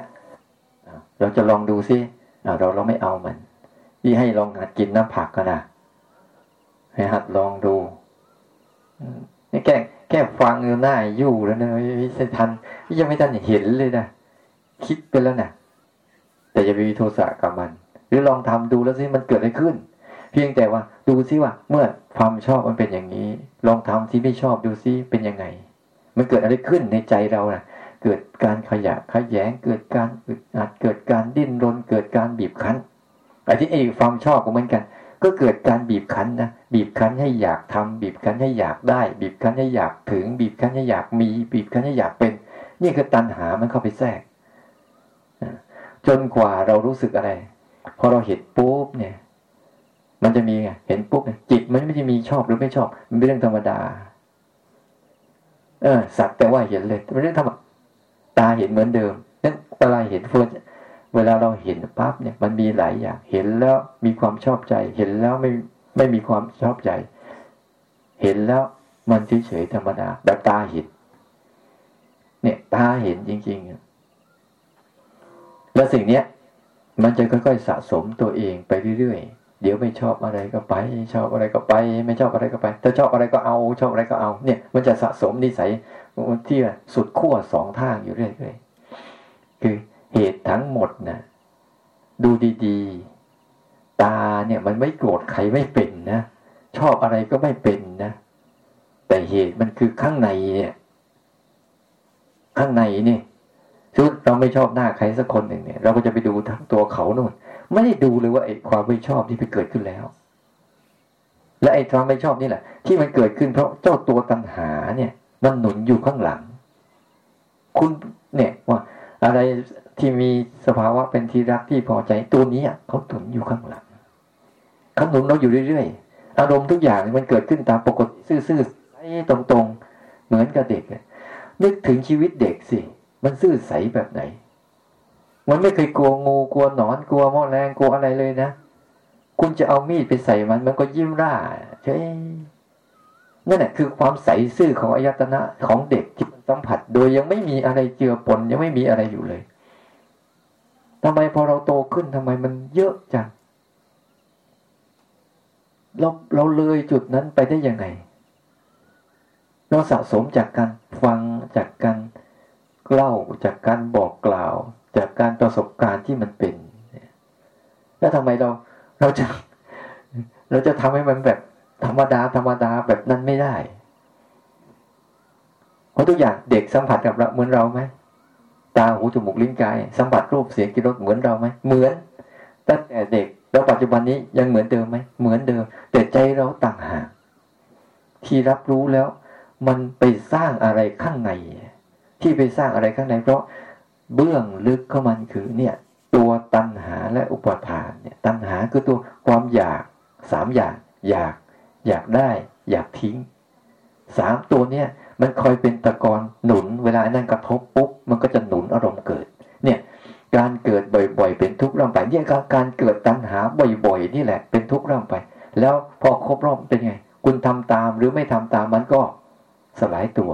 เราจะลองดูซิเราเราไม่เอามันที่ให้ลองหัดกินน้ำผักกันนะให้หัดลองดูนี่แค่แค่ฟังหน้าอยู่แล้วนะไม่ใช่ทันยังไม่ทันเห็นเลยนะคิดไปแล้วนะแต่จะไปมีโทสะกับมัน หรือลองทำดูแล้วซิมันเกิดอะไรขึ้น เพียงแต่ว่า ดูซิว่า เมื่อความชอบมันเป็นอย่างนี้ ลองทำที่ไม่ชอบดูซิเป็นยังไง มันเกิดอะไรขึ้นในใจเรานะ่ะ เกิดการขยะขยงเกิดการอึดอัดเกิดการดิ้นรน เกิดการบีบคั้นไอ้ที่ไอ้ความชอบก็เหมือนกัน ก็เกิดการบีบคั้นนะบีบคั้นให้อยากทำบีบคั้นให้อยากได้ บีบคั้นให้อยากถึง บีบคั้นให้อยากมี บีบคั้นให้อยากเป็น นี่คือตัณหามันเข้าไปแทรกจนกว่าเรารู้สึกอะไร พอเราเห็นปุ๊บเนี่ย มันจะมีไงเห็นปุ๊บจิตมันไม่จะมีชอบหรือไม่ชอบ มันเป็นเรื่องธรรมดา เออ สักแต่ว่าเห็นเลยเป็นเรื่องธรรมตาเห็นเหมือนเดิมนั้นเวลาเห็นเฟิร์นเวลาเราเห็นปั๊บเนี่ยมันมีหลายอย่าง เห็นแล้วมีความชอบใจ เห็นแล้วไม่ไม่มีความชอบใจ เห็นแล้วมันเฉยๆธรรมดาแบบตาเห็น เนี่ยตาเห็นจริงๆแล้วสิ่งเนี้ย มันจะค่อยๆสะสมตัวเองไปเรื่อยๆ เดี๋ยวไม่ชอบอะไรก็ไป ชอบอะไรก็ไป ไม่ชอบอะไรก็ไป ถ้าชอบอะไรก็เอา ชอบอะไรก็เอา เนี่ย มันจะสะสมนิสัยที่สุดขั้วสองทางอยู่เรื่อยๆคือเหตุทั้งหมดนะดูดีๆ ตาเนี่ยมันไม่โกรธใครไม่เป็นนะ ชอบอะไรก็ไม่เป็นนะ แต่เหตุมันคือข้างในเนี่ยข้างในนี่ชุดเราไม่ชอบหน้าใครสักคนหนึ่งเนี่ย เราก็จะไปดูทั้งตัวเขาโน่น ไม่ได้ดูเลยว่าไอ้ความไม่ชอบที่ไปเกิดขึ้นแล้ว และไอ้ความไม่ชอบนี่แหละ ที่มันเกิดขึ้นเพราะเจ้าตัวตัณหาเนี่ย มันหนุนอยู่ข้างหลัง คุณเนี่ยว่า อะไรที่มีสภาวะเป็นที่รักที่พอใจตัวนี้เขาหนุนอยู่ข้างหลังเขาหนุนเราอยู่เรื่อยๆอารมณ์ทุกอย่างมันเกิดขึ้นตามปกติซื่อๆตรงๆ เหมือนกับเด็กนึกถึงชีวิตเด็กสิมันซื่อใสแบบไหน มันไม่เคยกลัวงูกลัวหนอนกลัวมอแรงกลัวอะไรเลยนะคุณจะเอามีดไปใส่มัน มันก็ยิ้มร่าใช่นั่นแหละคือความใสซื่อของอายตนะของเด็กที่มันสัมผัส โดยยังไม่มีอะไรเจือปนยังไม่มีอะไรอยู่เลยทำไมพอเราโตขึ้นทำไมมันเยอะจังเราเราเลยจุดนั้นไปได้ยังไง เราสะสมจากการฟังจากการเล่าจากการบอกกล่าว จากการประสบการณ์ที่มันเป็น แล้วทำไมเราเราจะ เราจะทำให้มันแบบธรรมดาธรรมดาแบบนั้นไม่ได้เพราะทุกอย่างเด็กสัมผัสกับเราเหมือนเราไหมตาหูจมูกลิ้นกายสัมผัสรูปเสียงกลิ่นรสเหมือนเราไหมเหมือนตั้งแต่เด็กแล้วปัจจุบันนี้ยังเหมือนเดิมไหมเหมือนเดิม แต่ใจเราต่างหากที่รับรู้แล้ว มันไปสร้างอะไรข้างใน ที่ไปสร้างอะไรข้างใน เพราะ เบื้องลึกเของมันคือเนี่ยตัวตัณหาและอุปทานเนี่ยตัณหาคือตัวความอยากสามอย่างอยาก อยากได้ อยากทิ้งสามตัวเนี่ยมันคอยเป็นตะกอนหนุน เวลานั้นกระทบปุ๊บมันก็จะหนุนอารมณ์เกิด เนี่ยการเกิดบ่อยๆ เป็นทุกข์ร่างไปเนี่ยการเกิดตัณหาบ่อยๆนี่แหละ เป็นทุกข์ร่างไป แล้วพอครบรอบเป็นไง คุณทำตามหรือไม่ทำตามมันก็สลายตัว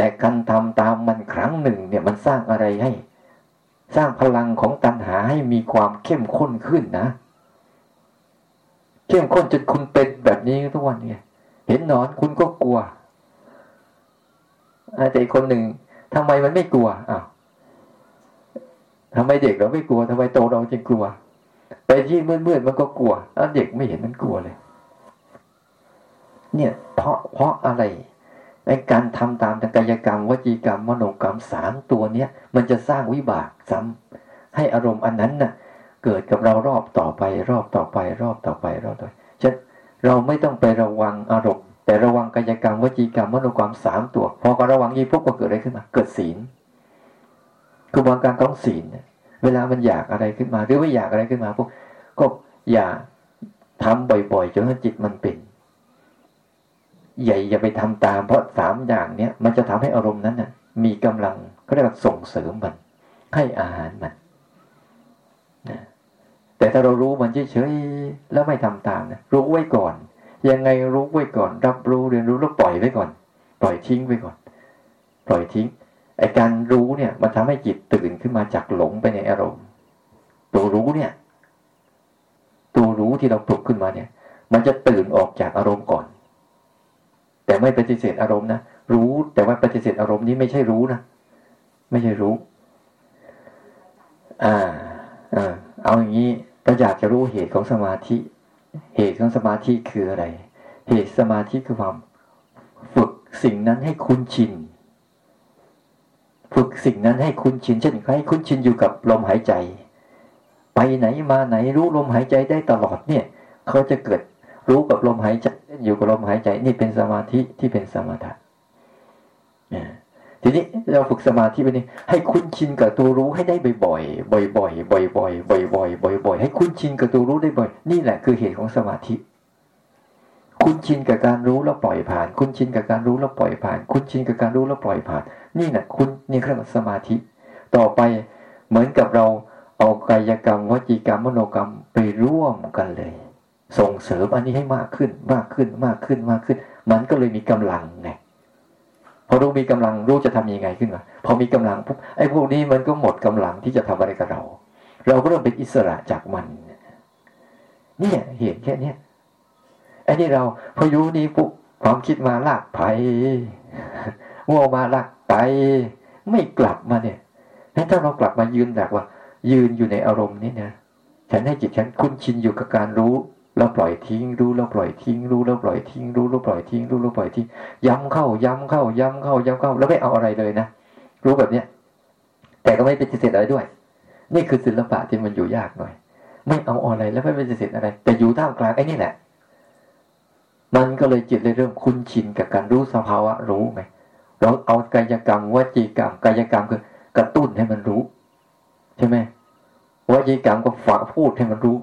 แต่การทำตามมันครั้งหนึ่งเนี่ยมันสร้างอะไรให้ สร้างพลังของตัณหาให้มีความเข้มข้นขึ้นนะ เข้มข้นจนคุณเป็นแบบนี้ทุกวันเนี่ย เห็นนอนคุณก็กลัวแต่อีกคนหนึ่งทำไมมันไม่กลัวอ้าวทำไมเด็กเราไม่กลัวทำไมโตเราจึงกลัว ไปที่มืดๆมันก็กลัวแล้วเด็กไม่เห็นมันกลัวเลย เนี่ย เพราะเพราะอะไร ในการทำตามทางกายกรรมวจีกรรมมโนกรรมสามตัวเนี้ยมันจะสร้างวิบากซ้ำให้อารมณ์อันนั้นน่ะเกิดกับเรารอบต่อไป รอบต่อไป รอบต่อไปรอบต่อไปฉะเราไม่ต้องไประวังอารมณ์ แต่ระวังกายกรรมวจีกรรมมโนกรรมสามตัว พอก็ระวังยี่พวกก็เกิดอะไรขึ้นมา เกิดศีลกระบวนการของศีลเวลามันอยากอะไรขึ้นมา หรือว่าอยากอะไรขึ้นมาพวกก็อย่าทำบ่อยๆจนจิตมันเป็น ใหญ่อย่าไปทำตาม เพราะสามอย่างเนี้ยมันจะทำให้อารมณ์นั้นน่ะ มีกำลังก็เรียกว่าส่งเสริมมัน ให้อาหารมันนะแต่ถ้าเรารู้มันเฉยๆแล้วไม่ทำตามนะรู้ไว้ก่อน ยังไงรู้ไว้ก่อน รับรู้เรียนรู้แล้วปล่อยไว้ก่อน ปล่อยทิ้งไว้ก่อน ปล่อยทิ้งไอการรู้เนี่ยมันทำให้จิตตื่นขึ้นมาจากหลงไปในอารมณ์ ตัวรู้เนี่ย ตัวรู้ที่เราปลุกขึ้นมาเนี่ย มันจะตื่นออกจากอารมณ์ก่อน แต่ไม่ปฏิเสธอารมณ์นะรู้แต่ว่าปฏิเสธอารมณ์นี้ไม่ใช่รู้นะไม่ใช่รู้ อ่าอ่าเอาอย่างนี้ก็อยากจะรู้เหตุของสมาธิ เหตุของสมาธิคืออะไร เหตุสมาธิคือความ ฝึกสิ่งนั้นให้คุ้นชิน ฝึกสิ่งนั้นให้คุ้นชิน เช่นให้คุ้นชินอยู่กับลมหายใจ ไปไหนมาไหนรู้ลมหายใจได้ตลอดเนี่ย เขาจะเกิดรู้กับลมหายใจ อยู่กับลมหายใจ นี่เป็นสมาธิที่เป็นสมถะทีนี้เราฝึกสมาธิไปนี่ให้คุ้นชินกับตัวรู้ให้ได้บ่อยๆบ่อยๆบ่อยๆบ่อยๆบ่อยๆให้คุ้นชินกับตัวรู้ได้บ่อย นี่แหละคือเหตุของสมาธิคุ้นชินกับการรู้แล้วปล่อยผ่าน คุ้นชินกับการรู้แล้วปล่อยผ่าน คุ้นชินกับการรู้แล้วปล่อยผ่าน นี่แหละคุณนี่เรียกว่าสมาธิ ต่อไปเหมือนกับเราเอากายกรรมวจีกรรมมโนกรรมไปร่วมกันเลย ส่งเสริมอันนี้ให้มากขึ้น มากขึ้นมากขึ้นมากขึ้น มันก็เลยมีกำลังไงพอรู้มีกำลังรู้จะทํำยังไงขึ้นมาพอมีกำลังปุ๊บไอ้พวกนี้มันก็หมดกำลังที่จะทำอะไรกับเรา เราก็เริ่มเป็นอิสระจากมันเนี่ยเหตุแค่เนี้ยไอ้นี่เราพอยุนี้ปุ๊บความคิดมาลากไปงัวมาลากไป ไม่กลับมาเนี่ยถ้าเรากลับมายืนแบบว่า ยืนอยู่ในอารมณ์นี้นะฉันให้จิตฉันคุ้นชินอยู่กับการรู้ แล้วปล่อยทิ้ง รู้แล้วปล่อยทิ้ง รู้แล้วปล่อยทิ้ง รู้แล้วปล่อยทิ้ง รู้แล้วปล่อยทิ้ง ย้ำเข้า ย้ำเข้า ย้ำเข้า ย้ำเข้า แล้วไม่เอาอะไรเลยนะ รู้แบบเนี้ย แต่ก็ไม่เป็นเสร็จอะไรด้วย นี่คือศิลปะที่มันอยู่ยากหน่อย ไม่เอาอะไรแล้วไม่เป็นเสร็จอะไร แต่อยู่ท่ามกลางไอ้นี่แหละ มันก็เลยจิตเลยเริ่มคุ้นชินกับการรู้สภาวะรู้ไหมเราเอากายกรรมวจีกรรม กายกรรมคือกระตุ้นให้มันรู้ ใช่ไหมวจีกรรมก็ฝากพูดให้มันรู้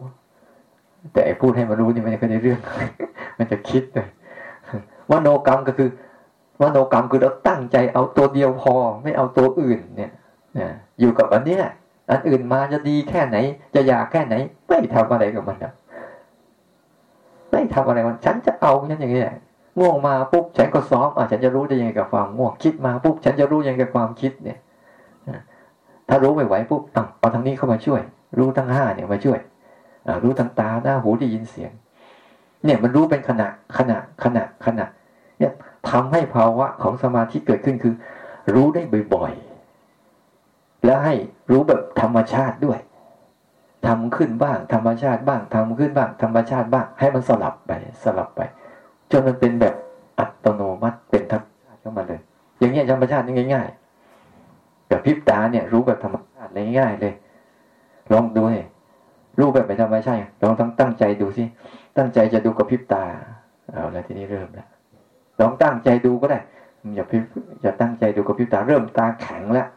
แต่พูดให้มันรู้นี่มันไม่ได้เรื่อง มันจะคิดเลยวโนกรรมก็คือวโนกรรมคือเราตั้งใจเอาตัวเดียวพอไม่เอาตัวอื่นเนี่ยอยู่กับอันนี้อันอื่นมาจะดีแค่ไหน จะอยากแค่ไหน ไม่ทำอะไรกับมันนะไม่ทำอะไรมัน ฉันจะเอาฉันอย่างนี้ง่วงมาปุ๊บฉันก็ซ้อมอะฉันจะรู้ได้ยังไงกับความง่วงคิดมาปุ๊บฉันจะรู้ยังไงกับความคิดเนี่ยถ้ารู้ไม่ไหวปุ๊บเอาทางนี้เข้ามาช่วย รู้ทั้งห้าเนี่ยมาช่วย รู้ทางตาหน้าหูได้ยินเสียง เนี่ยมันรู้เป็นขณะขณะขณะขณะ เนี่ยทำให้ภาวะของสมาธิเกิดขึ้นคือ รู้ได้บ่อยๆ แล้วให้รู้แบบธรรมชาติด้วยทำขึ้นบ้าง ธรรมชาติบ้างทำขึ้นบ้าง ธรรมชาติบ้าง ให้มันสลับไปสลับไป จนมันเป็นแบบอัตโนมัติเป็นธรรมชาติเข้ามาเลย อย่างเงี้ยธรรมชาตินี่ง่ายๆแบบพิบตาเนี่ย รู้แบบธรรมชาติง่ายๆเลย ลองดูเลย รู้แบบเป็นธรรมชาติลองตั้งตั้งใจดูสิตั้งใจจะดูกับพิบตาเอาแล้วทีนี้เริ่มแล้วลองตั้งใจดูก็ได้อย่าพิอย่าตั้งใจดูกับพิบตา เริ่มตาแข็งแล้ว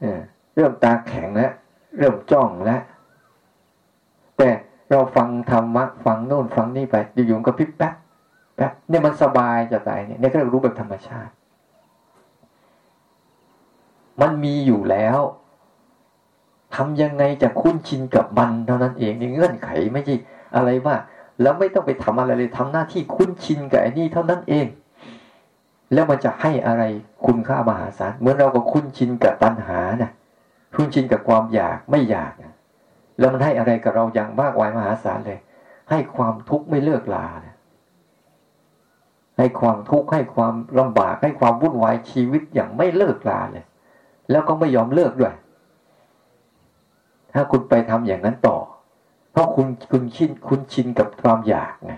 เออเริ่มตาแข็งแล้วเริ่มจ้องแล้วแต่เราฟังธรรมะฟังโน่นฟังนี่ไปอยู่ๆก็พิบแป๊บแป๊บเนี่ยมันสบายจะตายเนี่ยนี่ก็รู้แบบธรรมชาติ มันมีอยู่แล้ว ทำยังไงจะคุ้นชินกับมันเท่านั้นเองนี่เงื่อนไขไม่ใช่อะไรว่า แล้วไม่ต้องไปทำอะไรเลยทำหน้าที่คุ้นชินกับไอ้นี่เท่านั้นเอง แล้วมันจะให้อะไรคุณค่ามหาศาลเหมือนเราก็คุ้นชินกับตัณหานะ่ะคุ้นชินกับความอยากไม่อยากแล้วมันให้อะไรกับเราอย่างมากมายมหาศาลเลย ให้ความทุกข์ไม่เลิกลาให้ความทุกข์ให้ความลำบากให้ความวุ่นวายชีวิตอย่างไม่เลิกลาเลย แล้วก็ไม่ยอมเลิกด้วย ถ้าคุณไปทำอย่างนั้นต่อ เพราะคุณคุณชินคุณชินกับความอยากไง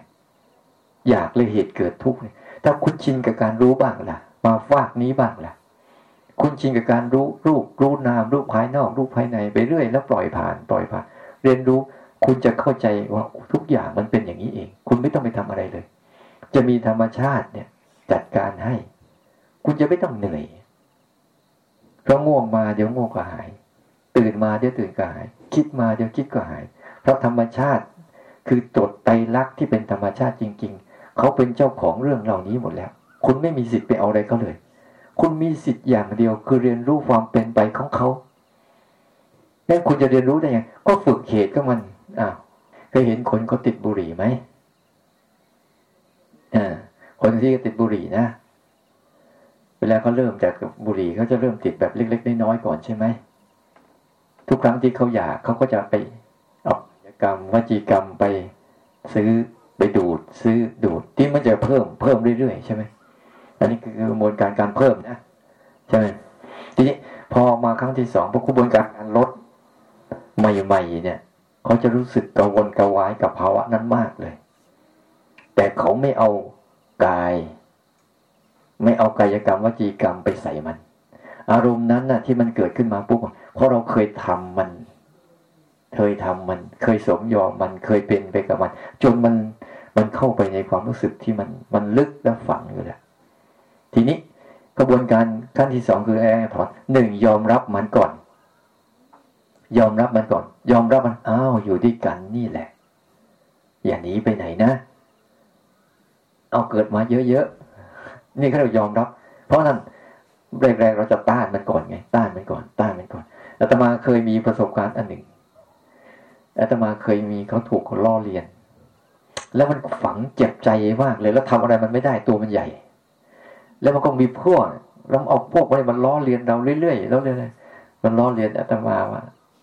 อยากเลยเหตุเกิดทุกข์ถ้าคุณชินกับการรู้บ้างล่ะ มาฟากนี้บ้างล่ะ คุณชินกับการรู้รูปรู้นามรูปภายนอกรูปภายในไปเรื่อยแล้วปล่อยผ่าน ปล่อยผ่าน เรียนรู้คุณจะเข้าใจว่าทุกอย่างมันเป็นอย่างนี้เอง คุณไม่ต้องไปทำอะไรเลย จะมีธรรมชาติเนี่ย จัดการให้ คุณจะไม่ต้องเหนื่อยเพราะง่วงมาเดี๋ยวง่วงก็หาย ตื่นมาเดี๋ยวตื่นก็หาย คิดมาเดี๋ยวคิดก็หาย เพราะธรรมชาติคือตดไตรลักษณ์ที่เป็นธรรมชาติจริง ๆ เขาเป็นเจ้าของเรื่องเหล่านี้หมดแล้ว คุณไม่มีสิทธิ์ไปเอาอะไรเขาเลย คุณมีสิทธิ์อย่างเดียวคือเรียนรู้ความเป็นไปของเขาแล้วคุณจะเรียนรู้ได้ยัง ก็ฝึกเหตุก็มัน อ้าวเคยเห็นคนเขาติดบุหรี่ไหมอ่า คนที่ติดบุหรี่นะ เวลาเขาเริ่มจากบุหรี่เขาจะเริ่มติดแบบเล็ก ๆ น้อยๆก่อนใช่ไหม ทุกครั้งที่เขาอยากเขาก็จะไปออกกิจกรรมวจีกรรมไปซื้อไปดูด ซื้อดูดที่มันจะเพิ่มเพิ่มเรื่อยๆใช่ไหมอันนี้คือกระบวนการการเพิ่มนะใช่ไหมทีนี้พอมาครั้งที่สองพอกระบวนการการลดใหม่ๆเนี่ยเขาจะรู้สึกกังวลกระวายกับภาวะนั้นมากเลย แต่เขาไม่เอากาย ไม่เอากายกรรมวจีกรรมไปใส่มัน อารมณ์นั้นน่ะที่มันเกิดขึ้นมาปุ๊บ เพราะเราเคยทำมัน เคยทำมัน เคยสมยอมมันเคยเป็นไปกับมัน จนมันมันเข้าไปในความรู้สึกที่มันมันลึกและฝังอยู่แล้วทีนี้กระบวนการขั้นที่สองคือแอร์ถอนหนึ่งยอมรับมันก่อน ยอมรับมันก่อน ยอมรับมันอ้าวอยู่ด้วยกันนี่แหละ อย่าหนีไปไหนนะ เอาเกิดมาเยอะๆนี่เขาเรียกยอมรับ เพราะนั้นแรกๆเราจะต้านมันก่อนไง ต้านมันก่อน ต้านมันก่อน อาตมาเคยมีประสบการณ์อันหนึ่งอาตมาเคยมีเขาถูกเขาล่อเรียน แล้วมันฝังเจ็บใจมากเลย แล้วทำอะไรมันไม่ได้ตัวมันใหญ่ แล้วมันก็มีพวกแล้วเอาพวกไปมันล้อเลียนเราเรื่อยๆแล้วเลยมันล้อเลียนอาตมาว่า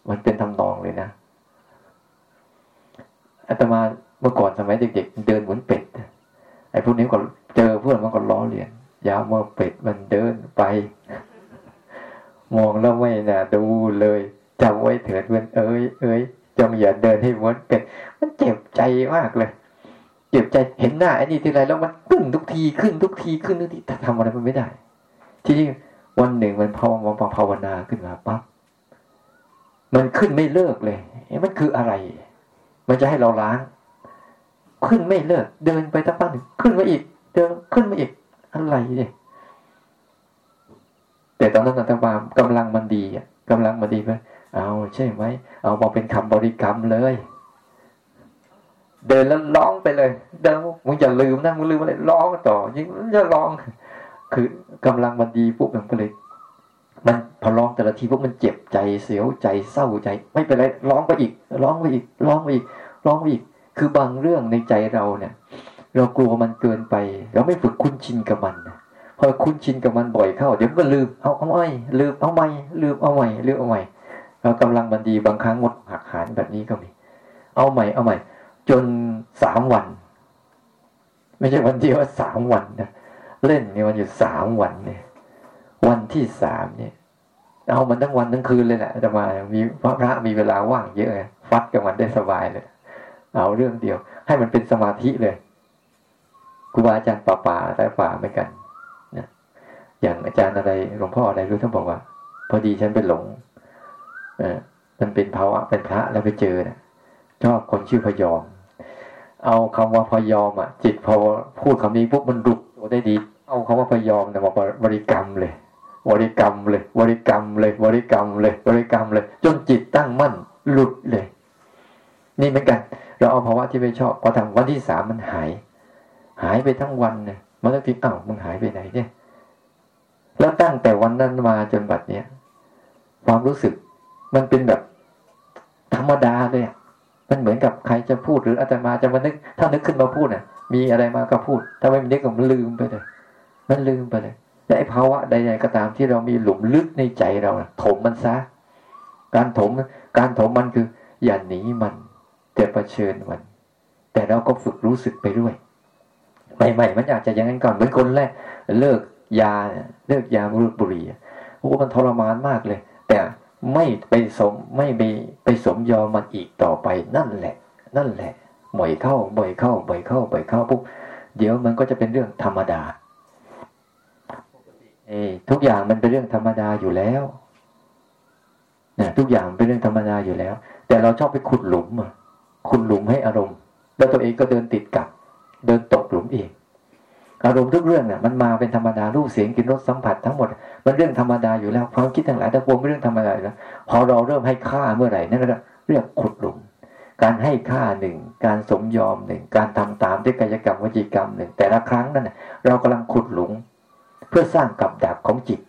มันเป็นทำนองเลยนะอาตมาเมื่อก่อนสมัยเด็กๆเดินเหมือนเป็ดไอ้พวกนี้ก็เจอเพื่อนมันก็ล้อเลียนยาวเมื่อเป็ดมันเดิน ไม่น่าดูเลยจำไว้เถิดเพื่อนเอ้ยเอ้ยจงอย่าเดินให้เหมือนเป็ดมันเจ็บใจมากเลย เจ็บใจเห็นหน้าไอ้นี่ทีไรแล้วมันขึ้นทุกทีขึ้นทุกทีขึ้นทุกทีแต่ทำอะไรมันไม่ได้ ทีนี้วันหนึ่งมันภาวนาภาวนาขึ้นมาปั๊บมันขึ้นไม่เลิกเลยมันคืออะไร มันจะให้เราล้าง ขึ้นไม่เลิก เดินไปตั้งปั้นขึ้นมาอีก เดินขึ้นมาอีก อะไรเนี่ย แต่ตอนนั้นตมากำลังมันดีอะกำลังมันดีไปเอาใช่ไหมเอามาเป็นคำบริกรรมเลย เดินแล้วร้องไปเลยเดินมึงอย่าลืมนะมึงลืมอะไรร้องต่อยิ่งจะร้อง คือกำลังมันดีปุ๊บมันก็เลยมันพอร้องแต่ละทีปุ๊บมันเจ็บใจเสียวใจเศร้าใจ ไม่เป็นไรร้องไปอีก ร้องไปอีก ร้องไปอีก ร้องไปอีก คือบางเรื่องในใจเราเนี่ย เรากลัวมันเกินไป เราไม่ฝึกคุ้นชินกับมัน พอคุ้นชินกับมันบ่อยเข้า เดี๋ยวก็ลืมเอาเอาไม่ลืมเอาไม่ลืมเอาใหม่ลืมเอาใหม่เรากำลังมันดีบางครั้งหมดหักหานแบบนี้ก็มี เอาใหม่เอาใหม่ จนสามวัน ไม่ใช่วันเดียวสามวันนะเล่นเนี่ยมันอยู่สามวันเนี่ย วันที่สามเนี่ย เอามันทั้งวันทั้งคืนเลยแหละจะมามีพระมีเวลาว่างเยอะฟัดกับมันได้สบายเลย เอาเรื่องเดียว ให้มันเป็นสมาธิเลยครูบาอาจารย์ป่าป่าแต่ป่าไม่กัน อย่างอาจารย์อะไรหลวงพ่ออะไรรู้ท่านบอกว่า พอดีฉันเป็นหลง เออมันเป็นภาวะเป็นพระแล้วไปเจอนะชอบคนชื่อพยอม เอาคำว่าพยอมอะ จิตพอพูดคำนี้ปุ๊บมันดุได้ดี เอาคำว่าพยอมเนี่ยมาบริกรรมเลยบริกรรมเลยบริกรรมเลยบริกรรมเลยบริกรรมเลย จนจิตตั้งมั่นหลุดเลย นี่เหมือนกัน เราเอาภาวะที่ไม่ชอบพอทำวันที่สามมันหาย หายไปทั้งวันเนี่ยมันต้องคิดอ้าวมึงหายไปไหนเนี่ย แล้วตั้งแต่วันนั้นมาจนบัดเนี้ยความรู้สึกมันเป็นแบบธรรมดาเลยมันเหมือนกับใครจะพูดหรืออาจารย์มาจะมานึกถ้านึกขึ้นมาพูดน่ะมีอะไรมาก็พูด ถ้าไม่นึกก็มันลืมไปเลย มันลืมไปเลยแต่ภาวะใดๆก็ตามที่เรามีหลุมลึกในใจเราถมมันซะ การถม การถมมันคือ อย่าหนีมัน แต่เผชิญมัน แต่เราก็ฝึกรู้สึกไปด้วยใหม่ๆมันอาจจะอย่างนั้นก่อนเหมือนคนแรกเลิก ยาเลิกยาบุหรี่โอ้มันทรมานมากเลย แต่ไม่ไปสมไม่ไปไปสมยอมมันอีกต่อไปนั่นแหละ นั่นแหละบ่อยเข้าบ่อยเข้าบ่อยเข้าบ่อยเข้าปุ๊บเดี๋ยวมันก็จะเป็นเรื่องธรรมดาเอทุกอย่างมันเป็นเรื่องธรรมดาอยู่แล้วนะทุกอย่างเป็นเรื่องธรรมดาอยู่แล้ว แต่เราชอบไปขุดหลุมอะขุดหลุมให้อารมณ์ แล้วตัวเองก็เดินติดกับ เดินตกหลุมเอง อารมณ์ทุกเรื่องเนี่ยมันมาเป็นธรรมดารูปเสียงกินรสสัมผัสทั้งหมด มันเรื่องธรรมดาอยู่แล้วความคิดทั้งหลายทั้งปวงเป็นเรื่องธรรมดาอยู่แล้วพอเราเริ่มให้ค่าเมื่อไหร่นั่นก็เรียกขุดหลุมการให้ค่าหนึ่งการสมยอมหนึ่งการทำตามด้วยกายกรรมวจีกรรมหนึ่งแต่ละครั้งนั้นเรากำลังขุดหลุมเพื่อสร้างกับดักของจิต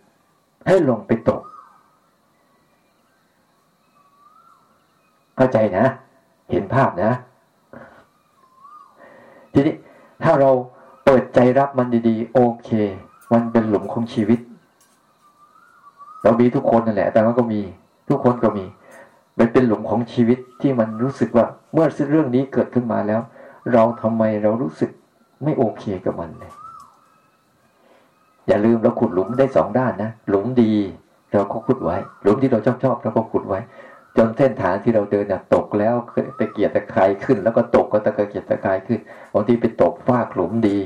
ให้ลงไปตก เข้าใจนะ เห็นภาพนะ ทีนี้ถ้าเรา ปิดใจรับมันดีๆ โอเค มันเป็นหลุมของชีวิต เรามีทุกคนนั่นแหละ แต่ว่าก็มี ทุกคนก็มี มันเป็นหลุมของชีวิตที่มันรู้สึกว่า เมื่อเรื่องนี้เกิดขึ้นมาแล้ว เราทำไมเรารู้สึกไม่โอเคกับมันเลย อย่าลืมเราขุดหลุมได้สองด้านนะ หลุมดี เราก็ขุดไว้ หลุมที่เราชอบชอบเราก็ขุดไว้ จนเส้นทางที่เราเดินตกแล้วตะเกียกตะกายขึ้น แล้วก็ตกก็ตะเกียกตะกายขึ้นบางทีไปตกฟากหลุมดี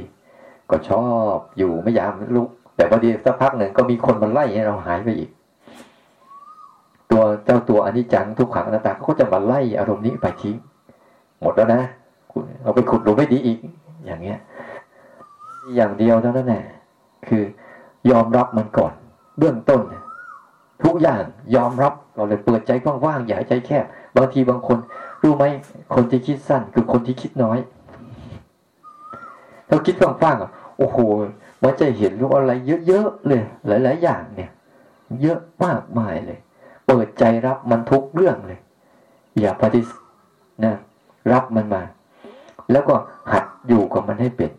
ก็ชอบอยู่ไม่อยากลุก แต่พอดีสักพักหนึ่งก็มีคนมาไล่ให้เราหายไปอีก ตัวเจ้าตัวอนิจจังทุกขังอนัตตาเขาก็จะมาไล่อารมณ์นี้ไปทิ้งหมดแล้วนะเราไปขุดหลุมไม่ดีอีก อย่างเงี้ย อย่างเดียวเท่านั้นแหละคือยอมรับมันก่อน เบื้องต้น ทุกอย่างยอมรับเราเลยเปิดใจกว้างๆอย่าใจแคบบางทีบางคน รู้ไหมคนที่คิดสั้นคือคนที่คิดน้อยเราคิดกว้างๆอะ โอ้โหมันจะเห็นรู้อะไรเยอะๆเลยหลาย ๆ อย่างเนี่ย เยอะมากมายเลย เปิดใจรับมันทุกเรื่องเลย อย่าปฏิเสธนะรับมันมา แล้วก็หัดอยู่กับมันให้เป็น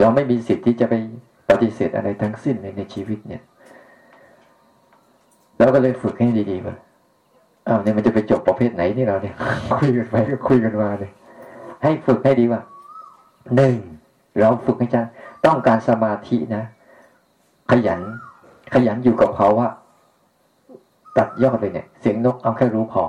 เราไม่มีสิทธิ์ที่จะไปปฏิเสธอะไรทั้งสิ้นในในชีวิตเนี่ยเราก็เลยฝึกให้ดีๆว่าอ้าวเนี่ยมันจะไปจบประเภทไหนนี่เราเนี่ย คุยกันไปก็คุยกันมาเลยให้ฝึกให้ดีว่าหนึ่ง เราฝึกให้จะต้องการสมาธินะ ขยัน ขยันอยู่กับภาวะตัดยอดเลยเนี่ย เสียงนกเอาแค่รู้พอ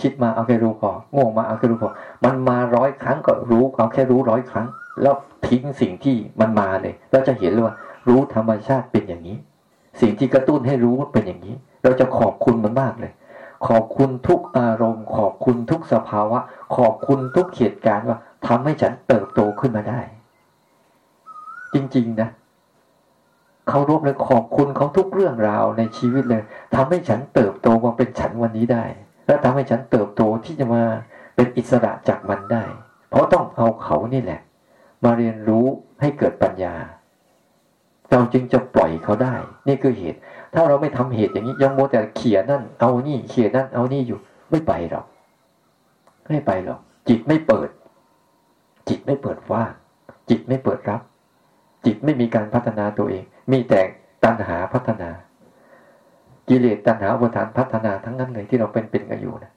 คิดมาเอาแค่รู้พอง่วงมาเอาแค่รู้พอ มันมาร้อยครั้งก็รู้เอาแค่รู้ร้อยครั้ง แล้วทิ้งสิ่งที่มันมาเลยเราจะเห็นเลยว่า รู้ธรรมชาติเป็นอย่างนี้ สิ่งที่กระตุ้นให้รู้เป็นอย่างนี้ เราจะขอบคุณมันมากเลย ขอบคุณทุกอารมณ์ ขอบคุณทุกสภาวะ ขอบคุณทุกเหตุการณ์ว่าทำให้ฉันเติบโตขึ้นมาได้ จริง ๆ นะเขารบเลยขอบคุณเขาทุกเรื่องราวในชีวิตเลยทำให้ฉันเติบโตมาเป็นฉันวันนี้ได้ และทำให้ฉันเติบโตที่จะมาเป็นอิสระจากมันได้ เพราะต้องเอาเขานี่แหละ มาเรียนรู้ให้เกิดปัญญา เราจึงจะปล่อยเขาได้ นี่คือเหตุ ถ้าเราไม่ทำเหตุอย่างนี้ยังโมแต่เขียนนั่น เอานี่เขียนนั่นเอานี่อยู่ ไม่ไปหรอกไม่ไปหรอกจิตไม่เปิด จิตไม่เปิดว่า จิตไม่เปิดรับ จิตไม่มีการพัฒนาตัวเอง มีแต่ตัณหาพัฒนา กิเลสตัณหาอุปาทานพัฒนาทั้งนั้นเลยที่เราเป็นเป็นกันอยู่นะ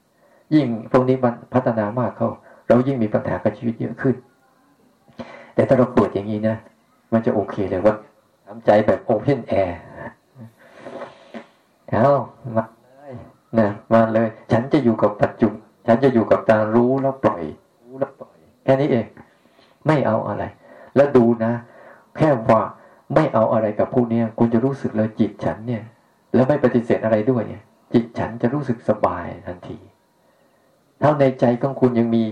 ยิ่งพวกนี้มันพัฒนามากเข้า เรายิ่งมีปัญหากับชีวิตเยอะขึ้น แต่ถ้าเราเปิดอย่างนี้นะมันจะโอเคเลยว่าทำใจแบบ open air เอามาเลยนะมาเลย ฉันจะอยู่กับปัจจุบันฉันจะอยู่กับการรู้แล้วปล่อย รู้แล้วปล่อย แค่นี้เอง ไม่เอาอะไร แล้วดูนะ แค่ว่าไม่เอาอะไรกับพวกนี้คุณจะรู้สึกเลยจิตฉันเนี่ย แล้วไม่ปฏิเสธอะไรด้วยเนี่ย จิตฉันจะรู้สึกสบายทันทีเท่าในใจของคุณยังมี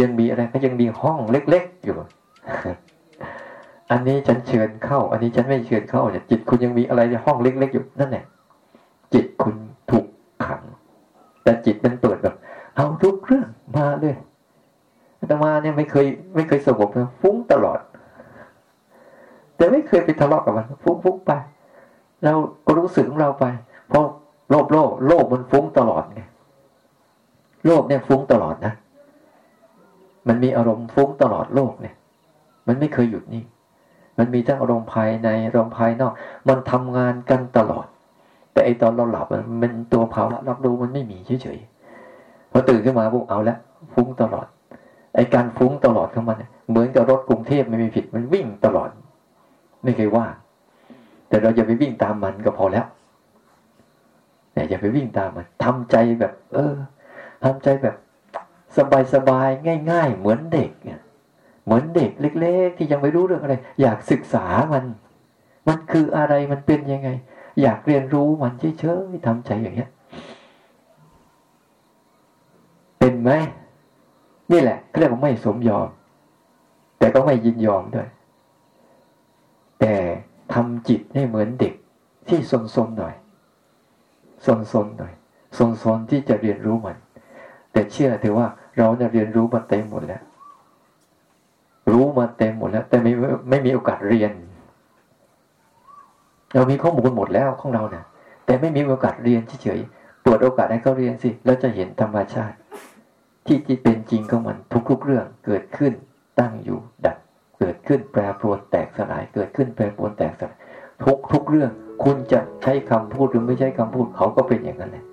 ยังมีอะไรก็ยังมีห้องเล็ก ๆ อยู่ อันนี้ฉันเชิญเข้า อันนี้ฉันไม่เชิญเข้าเนี่ยจิตคุณยังมีอะไรในห้องเล็ก ๆ อยู่นั่นแหละจิตคุณถูกขัง แต่จิตมันเปิดแบบ เอาทุกเรื่องมาเลยแต่มาเนี่ยไม่เคย ไม่เคยสงบนะฟุ้งตลอด แต่ไม่เคยไปทะเลาะกับมันฟุ้งฟุ้งไปเราก็รู้สึกของเราไปเพราะโลภโลภโลภมันฟุ้งตลอดไงโลภเนี่ยฟุ้งตลอดนะมันมีอารมณ์ฟุ้งตลอดโลกเนี่ย มันไม่เคยหยุดนิ่มันมีทั้งอารมณ์ภายในอารมณ์ภายนอก มันทำงานกันตลอด แต่ไอตอนเราหลับมันตัวภาวะรับรู้มันไม่มีเฉยๆพอตื่นขึ้นมาพวกเอาละฟุ้งตลอด ไอการฟุ้งตลอดของมันเหมือนกับรถกรุงเทพไม่มีผิดมันวิ่งตลอด ไม่เคยว่า แต่เราอย่าไปวิ่งตามมันก็พอแล้วแต่อย่าไปวิ่งตามมันทำใจแบบ เออทำใจแบบ สบายๆง่าย ๆ เหมือนเด็กเนี่ยเหมือนเด็กเล็ก ๆ ที่ยังไม่รู้เรื่องอะไร อยากศึกษามัน มันคืออะไรมันเป็นยังไง อยากเรียนรู้มันเฉยๆทำใจอย่างเงี้ย เป็นไหมนี่แหละเขาเรียกว่าไม่สมยอม แต่ก็ไม่ยินยอมด้วย แต่ทำจิตให้เหมือนเด็กที่สนๆหน่อยสนๆหน่อยสนๆที่จะเรียนรู้มัน แต่เชื่อถือว่าเราเนี่ยเรียนรู้มาเต็มหมดแล้ว รู้มาเต็มหมดแล้ว แต่ไม่ไม่มีโอกาสเรียน เรามีข้อมูลหมดแล้วของเราเนี่ยแต่ไม่มีโอกาสเรียนเฉยๆเปิดโอกาสให้เขาเรียนสิแล้วจะเห็นธรรมชาติ ที่ที่เป็นจริงของมันทุกๆเรื่องเกิดขึ้นตั้งอยู่ดับ เกิดขึ้นแปรปรวนแตกสลาย เกิดขึ้นแปรปรวนแตกสลายทุกทุกเรื่อง คุณจะใช้คำพูดหรือไม่ใช้คำพูดเขาก็เป็นอย่างนั้นแหละ